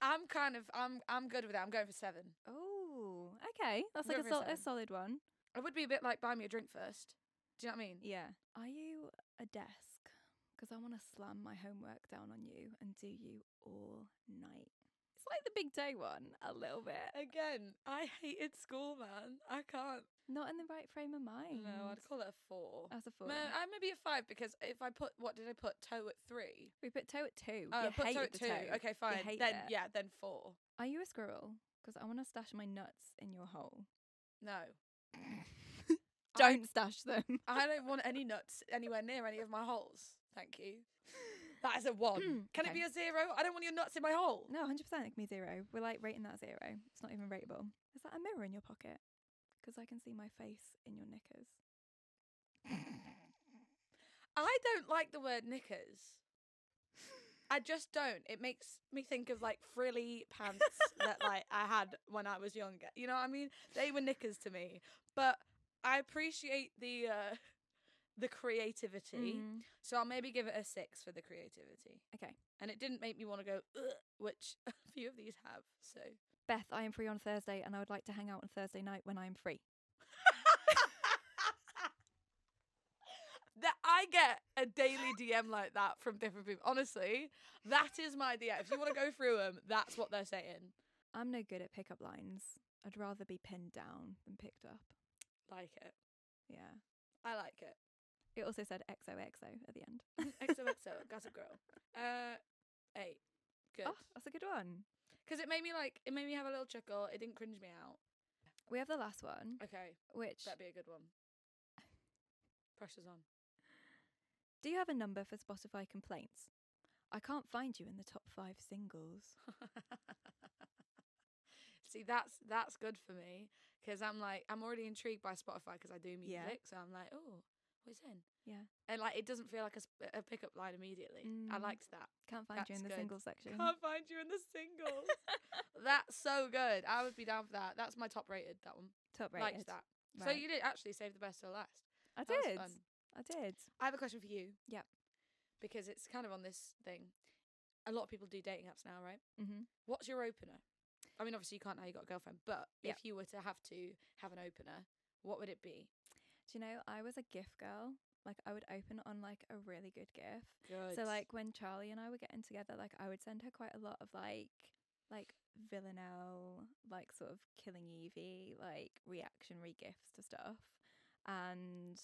S1: I'm kind of I'm I'm good with that. I'm going for seven.
S2: Oh, okay. That's like
S1: Go
S2: a,
S1: for a
S2: sol- a solid one.
S1: I would be a bit like buy me a drink first. Do you know what I mean?
S2: Yeah. Are you a desk? Because I want to slam my homework down on you and do you all night. It's like the big day one, a little bit.
S1: Again, I hated school, man. I can't.
S2: Not in the right frame of mind.
S1: No, I'd call it a four.
S2: As a four.
S1: Ma- I maybe a five because if I put what did I put toe at three?
S2: we put toe at two.
S1: Oh,
S2: you
S1: put toe at two.
S2: toe.
S1: Okay, fine.
S2: hate
S1: Then
S2: it.
S1: yeah, then four.
S2: Are you a squirrel? Because I want to stash my nuts in your hole.
S1: No, (laughs)
S2: Don't stash them.
S1: I don't want any nuts anywhere near any of my holes. Thank you. That is a one. Hmm, can it be a zero? I don't want your nuts in my hole.
S2: No, 100% it can be zero. We're like rating that zero. It's not even rateable. Is that a mirror in your pocket? Because I can see my face in your knickers.
S1: I don't like the word knickers. I just don't. It makes me think of like frilly pants that like I had when I was younger. You know what I mean? They were knickers to me. But I appreciate the uh the creativity.
S2: Mm,
S1: So I'll maybe give it a 6 for the creativity.
S2: Okay.
S1: And it didn't make me want to go which (laughs) a few of these have. So
S2: Beth, I am free on Thursday and I would like to hang out on Thursday night when I'm free.
S1: that I get a daily DM like that from different people. Honestly, that is my DM. If you want to go through them, that's what they're saying.
S2: I'm no good at pickup lines. I'd rather be pinned down than picked up.
S1: Like it.
S2: Yeah.
S1: I like it.
S2: It also said XOXO at the end.
S1: XOXO, Gossip Girl. Uh, eight. (laughs) Good.
S2: Oh, that's a good one.
S1: Because it made me like, it made me have a little chuckle. It didn't cringe me out.
S2: We have the last one,
S1: Okay,
S2: which
S1: that'd be a good one. Pressure's on.
S2: do you have a number for Spotify complaints? I can't find you in the top five singles. (laughs)
S1: See, that's that's good for me because I'm like I'm already intrigued by Spotify because I do music,
S2: Yeah.
S1: so I'm like, oh, what's in?
S2: Yeah.
S1: and like it doesn't feel like a, a pickup line immediately. I
S2: Mm.
S1: liked that.
S2: Can't find you in the
S1: good.
S2: singles section.
S1: Can't find you in the singles. (laughs) that's so good. I would be down for that. That's my top rated. That one
S2: Top rated.
S1: liked that. So you did actually save the best till last.
S2: I
S1: That was
S2: did.
S1: fun.
S2: I did.
S1: I have a question for you.
S2: Yep.
S1: Because it's kind of on this thing. A lot of people do dating apps now, right?
S2: Mm-hmm.
S1: What's your opener? I mean, obviously you can't now you got a girlfriend, but
S2: Yep.
S1: if you were to have to have an opener, what would it be?
S2: Do you know I was a gift girl? Like I would open on like a really good gift.
S1: Good.
S2: So like when Charlie and I were getting together, like I would send her quite a lot of like like villanelle, like sort of Killing Eve, like reactionary gifts to stuff. And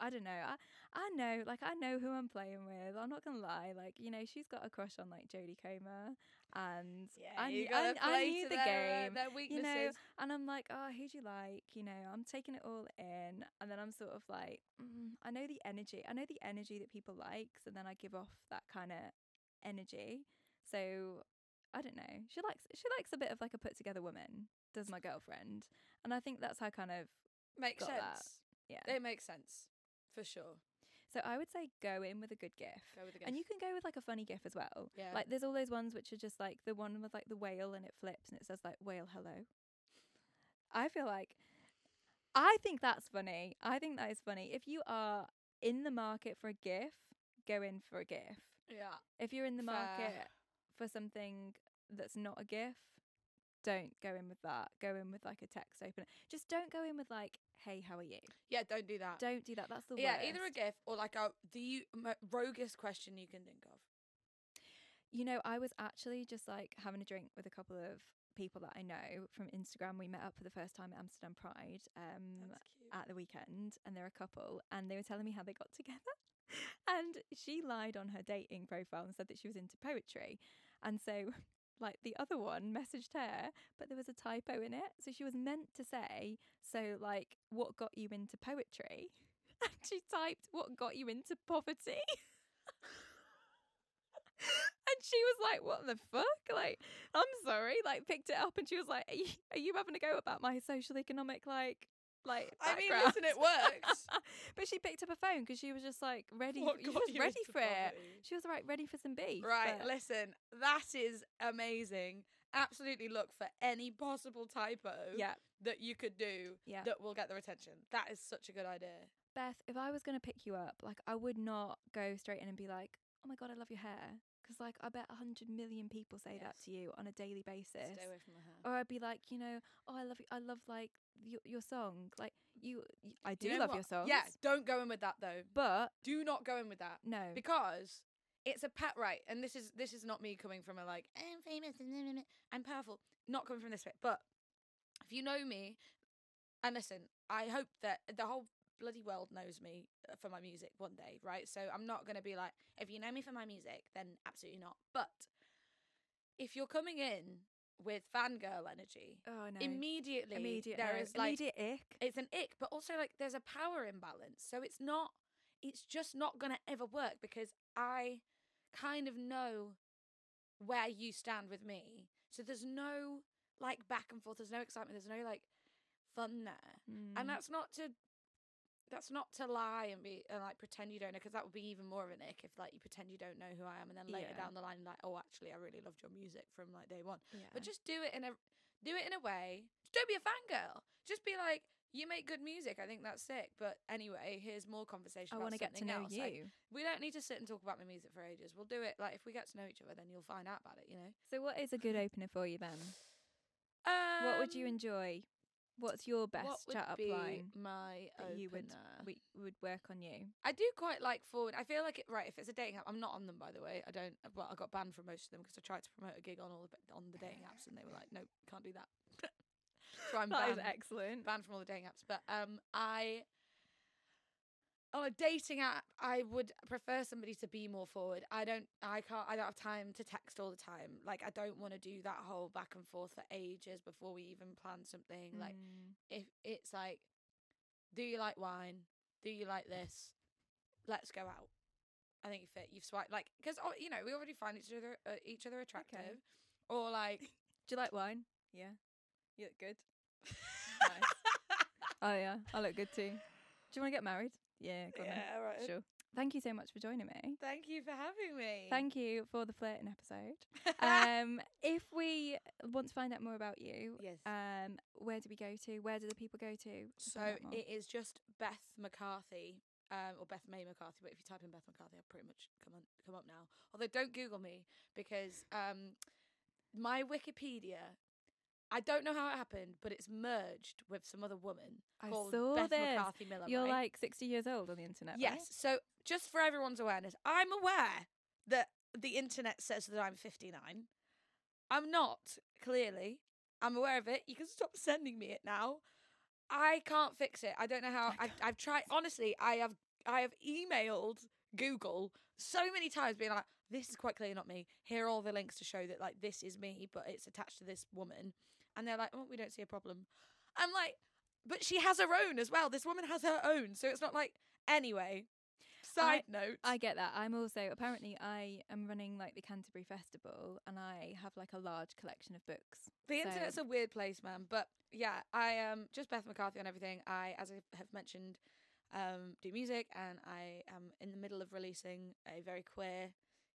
S2: I don't know. I I know, like I know who I'm playing with. I'm not gonna lie. Like, you know, she's got a crush on like Jodie Comer and
S1: yeah,
S2: I, knew- I, I knew the
S1: their,
S2: game.
S1: Their weaknesses.
S2: You know, and I'm like, oh, who do you like? You know, I'm taking it all in, and then I'm sort of like, mm, I know the energy. I know the energy that people likes, and then I give off that kind of energy. So I don't know. She likes she likes a bit of like a put together woman. Does my girlfriend, and I think that's how kind of
S1: makes sense.
S2: that. yeah.
S1: It makes sense for sure.
S2: So I would say go in with a good gift.
S1: Go with the
S2: And you can go with like a funny gif as well.
S1: Yeah.
S2: Like there's all those ones which are just like the one with like the whale and it flips and it says like whale hello. I feel like I think that's funny. I think that is funny. If you are in the market for a gif, go in for a gif.
S1: yeah.
S2: If you're in the
S1: Fair.
S2: market for something that's not a gif, don't go in with that. Go in with like a text opener. Just don't go in with like, "Hey, how are you?"
S1: Yeah, don't do that.
S2: Don't do that. That's the
S1: yeah,
S2: worst.
S1: either a GIF or like a the roguest question you can think of.
S2: You know, I was actually just like having a drink with a couple of people that I know from Instagram. We met up for the first time at Amsterdam Pride um, at the weekend, and they're a couple, and they were telling me how they got (laughs) together. and she lied on her dating profile and said that she was into poetry. And so, like, the other one messaged her, but there was a typo in it. So she was meant to say, So, like, what got you into poetry? (laughs) And she typed, What got you into poverty? (laughs) and she was like, "What the fuck?" Like, I'm sorry. Like, picked it up, and she was like, "Are you, are you having a go about my social economic like, like?"
S1: I mean, listen, it works. (laughs)
S2: but she picked up a phone because she was just like ready.
S1: What
S2: she was ready for it. She was right, ready for some beef.
S1: Right,
S2: but-
S1: listen, that is amazing. Absolutely look for any possible typo
S2: yeah,
S1: that you could do
S2: yeah.
S1: that will get their attention. That is such a good idea.
S2: Beth, if I was gonna pick you up, like, I would not go straight in and be like, "Oh my god, I love your hair," because like I bet a hundred million people say that to you on a daily basis.
S1: Stay away from the hair.
S2: or I'd be like, you know, oh, I love, you. I love like your, your song. Like you, I do
S1: You know
S2: love
S1: what?
S2: your songs.
S1: Yeah, don't go in with that though.
S2: but
S1: Do not go in with that
S2: no,
S1: because it's a pet right. And this is this is not me coming from a like I'm famous I'm powerful. Not coming from this bit, but if you know me, and listen, I hope that the whole bloody world knows me uh, for my music one day, right? So I'm not gonna be like, if you know me for my music, then absolutely not. But if you're coming in with fangirl energy,
S2: oh no,
S1: immediately
S2: immediate,
S1: there
S2: no,
S1: is like
S2: immediate ick.
S1: it's an ick, but also like there's a power imbalance. So it's not it's just not gonna ever work because I kind of know where you stand with me. So there's no like back and forth. There's no excitement. There's no like fun there.
S2: Mm.
S1: And that's not to that's not to lie and be and like pretend you don't know because that would be even more of an ick if like you pretend you don't know who I am and then later
S2: Yeah.
S1: down the line like oh actually I really loved your music from like day one.
S2: yeah.
S1: But just do it in a do it in a way. Don't be a fangirl. Just be like you make good music. I think that's sick. But anyway, here's more conversation.
S2: I
S1: want to
S2: get to know
S1: else.
S2: you.
S1: Like, we don't need to sit and talk about my music for ages. We'll do it like if we get to know each other, then you'll find out about it. You know.
S2: so, what is a good opener for you then? what would you
S1: Um,
S2: enjoy? What's your best
S1: what
S2: chat up line
S1: my
S2: that you would
S1: opener?
S2: we, would work on you?
S1: I do quite like forward. I feel like it, right. If it's a dating app, I'm not on them by the way. I don't. Well, I got banned from most of them because I tried to promote a gig on all the on the dating apps, and they were like, "No, can't do that." (laughs) so I'm
S2: That
S1: banned,
S2: excellent.
S1: banned from all the dating apps. But um, I on a dating app, I would prefer somebody to be more forward. I don't. I can't. I don't have time to text all the time. Like I don't want to do that whole back and forth for ages before we even plan something. Like
S2: Mm.
S1: if it's like, do you like wine? Do you like this? Let's go out. I think you fit. You've swiped like because oh, you know we already find each other uh, each other attractive, or like (laughs)
S2: do you like wine? Yeah, you look good. (laughs) Nice. Oh yeah, I look good too. Do you want to get married? Yeah, go on then.
S1: yeah, right.
S2: Sure. Thank you so much for joining me.
S1: Thank you for having me.
S2: Thank you for the flirting episode. (laughs) um, if we want to find out more about you,
S1: yes.
S2: um, where do we go to? Where do the people go to?
S1: so
S2: find out more?
S1: it is just Beth McCarthy. Um, or Beth May McCarthy, but if you type in Beth McCarthy, I'll pretty much come on come up now. Although don't Google me because um, my Wikipedia, I don't know how it happened, but it's merged with some other woman
S2: I
S1: called
S2: saw
S1: Beth
S2: this.
S1: McCarthy Miller.
S2: You're
S1: right?
S2: like 60 years old on the internet. right?
S1: yes. So just for everyone's awareness, I'm aware that the internet says that I'm 59. I'm not. Clearly, I'm aware of it. You can stop sending me it now. I can't fix it. I don't know how. I, I've tried. Honestly, I have. I have emailed Google so many times, being like, "This is quite clearly not me. Here are all the links to show that like this is me, but it's attached to this woman." And they're like, "Oh, we don't see a problem." I'm like, "But she has her own as well. This woman has her own, so it's not like." Anyway, side note.
S2: I get that. I'm also apparently I am running like the Canterbury Festival, and I have like a large collection of books.
S1: The
S2: So-
S1: internet's a weird place, man. But yeah, I am just Beth McCarthy on everything. I, as I have mentioned, um, do music, and I am in the middle of releasing a very queer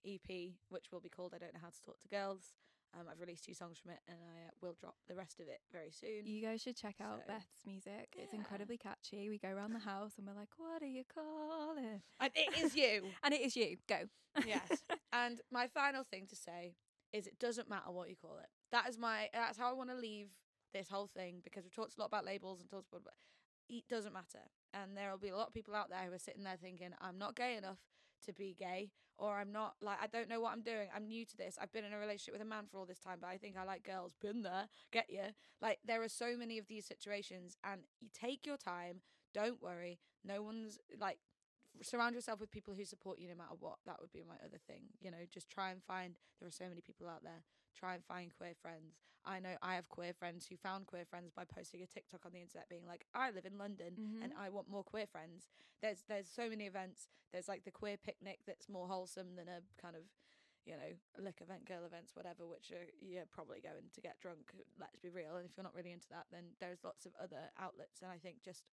S1: EP, which will be called "I Don't Know How to Talk to Girls." Um, I've released two songs from it, and I uh, will drop the rest of it very soon.
S2: You guys should check out
S1: So,
S2: Beth's music. It's incredibly catchy. We go around the house and we're like, "What are you calling?" it?"
S1: and it is you, (laughs)
S2: And it is you. Go. (laughs)
S1: yes. And my final thing to say is, it doesn't matter what you call it. That is my. That's how I want to leave this whole thing because we've talked a lot about labels and talked about. It doesn't matter, and there will be a lot of people out there who are sitting there thinking, "I'm not gay enough to be gay," or "I'm not like I don't know what I'm doing. I'm new to this. I've been in a relationship with a man for all this time, but I think I like girls." Been there, get you. Like there are so many of these situations, and you take your time. Don't worry. No one's like surround yourself with people who support you no matter what. That would be my other thing. You know, just try and find. There are so many people out there. Try and find queer friends. I know I have queer friends who found queer friends by posting a TikTok on the internet, being like, "I live in London and I want more queer friends." There's there's so many events. There's like the queer picnic that's more wholesome than a kind of you know, lick event, girl events, whatever, which are you're probably going to get drunk. Let's be real. And if you're not really into that, then there's lots of other outlets. And I think just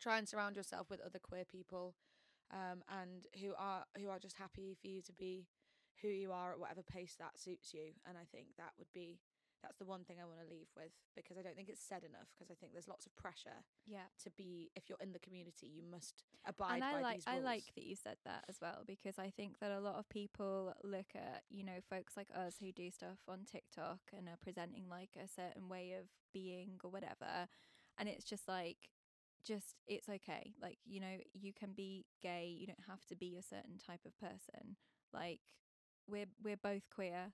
S1: try and surround yourself with other queer people, um, and who are who are just happy for you to be who you are at whatever pace that suits you. And I think that would be that's the one thing I want to leave with because I don't think it's said enough because I think there's lots of pressure
S2: Yeah.
S1: to be if you're in the community you must abide
S2: and I
S1: by
S2: like
S1: these
S2: I like that you said that as well because I think that a lot of people look at you know folks like us who do stuff on TikTok and are presenting like a certain way of being or whatever, and it's just like just it's okay. Like you know you can be gay you don't have to be a certain type of person. Like we're we're both queer.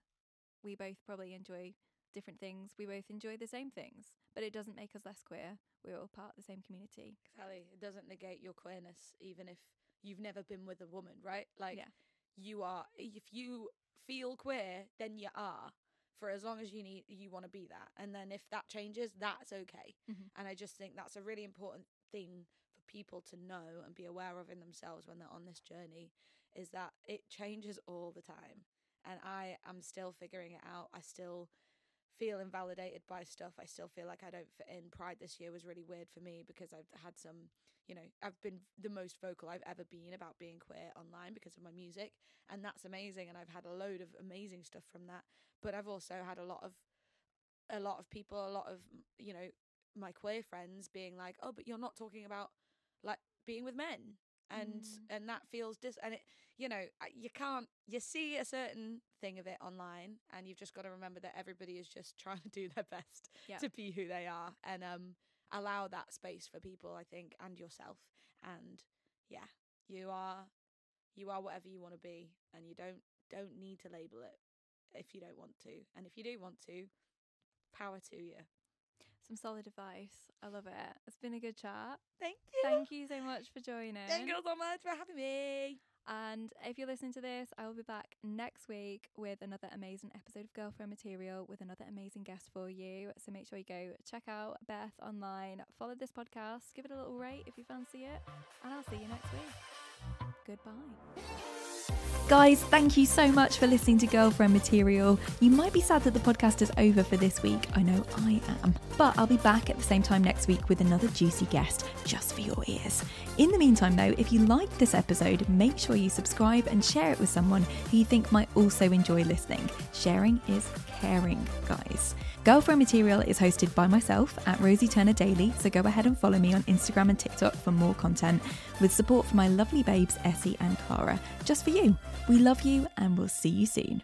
S2: We both probably enjoy different things we both enjoy the same things but it doesn't make us less queer we're all part of the same community
S1: Exactly. It doesn't negate your queerness, even if you've never been with a woman, right? Like,
S2: Yeah.
S1: you are. If you feel queer, then you are. For as long as you need, you want to be that, and then if that changes, that's okay.
S2: Mhm.
S1: And I just think that's a really important thing for people to know and be aware of in themselves when they're on this journey. is that it changes all the time. And I am still figuring it out. I still feel invalidated by stuff. I still feel like I don't fit in. Pride this year was really weird for me because I've had some, you know, I've been the most vocal I've ever been about being queer online because of my music. And that's amazing. And I've had a load of amazing stuff from that. But I've also had a lot of, a lot of people, a lot of, you know, my queer friends being like, oh, but you're not talking about like being with men and
S2: Mm.
S1: and that feels dis and it you know you can't you see a certain thing of it online and you've just got to remember that everybody is just (laughs) trying to do their best
S2: Yeah.
S1: to be who they are and um allow that space for people i think and yourself and yeah you are you are whatever you want to be and you don't don't need to label it if you don't want to and if you do want to power to you
S2: Some solid advice. I love it. It's been a good chat.
S1: thank you
S2: Thank you so much for joining.
S1: thank you so much for having me
S2: And if you're listening to this, I will be back next week with another amazing episode of Girlfriend Material with another amazing guest for you. So make sure you go check out Beth online, follow this podcast, give it a little rate if you fancy it, and I'll see you next week. Goodbye. Guys, thank you so much for listening to Girlfriend Material. You might be sad that the podcast is over for this week. I know I am. But I'll be back at the same time next week with another juicy guest just for your ears. In the meantime, though, if you liked this episode, make sure you subscribe and share it with someone who you think might also enjoy listening. Sharing is caring, guys. Girlfriend Material is hosted by myself at Rosie Turner Daily, so go ahead and follow me on Instagram and TikTok for more content with support from my lovely babes Essie and Clara, just for you. We love you and we'll see you soon.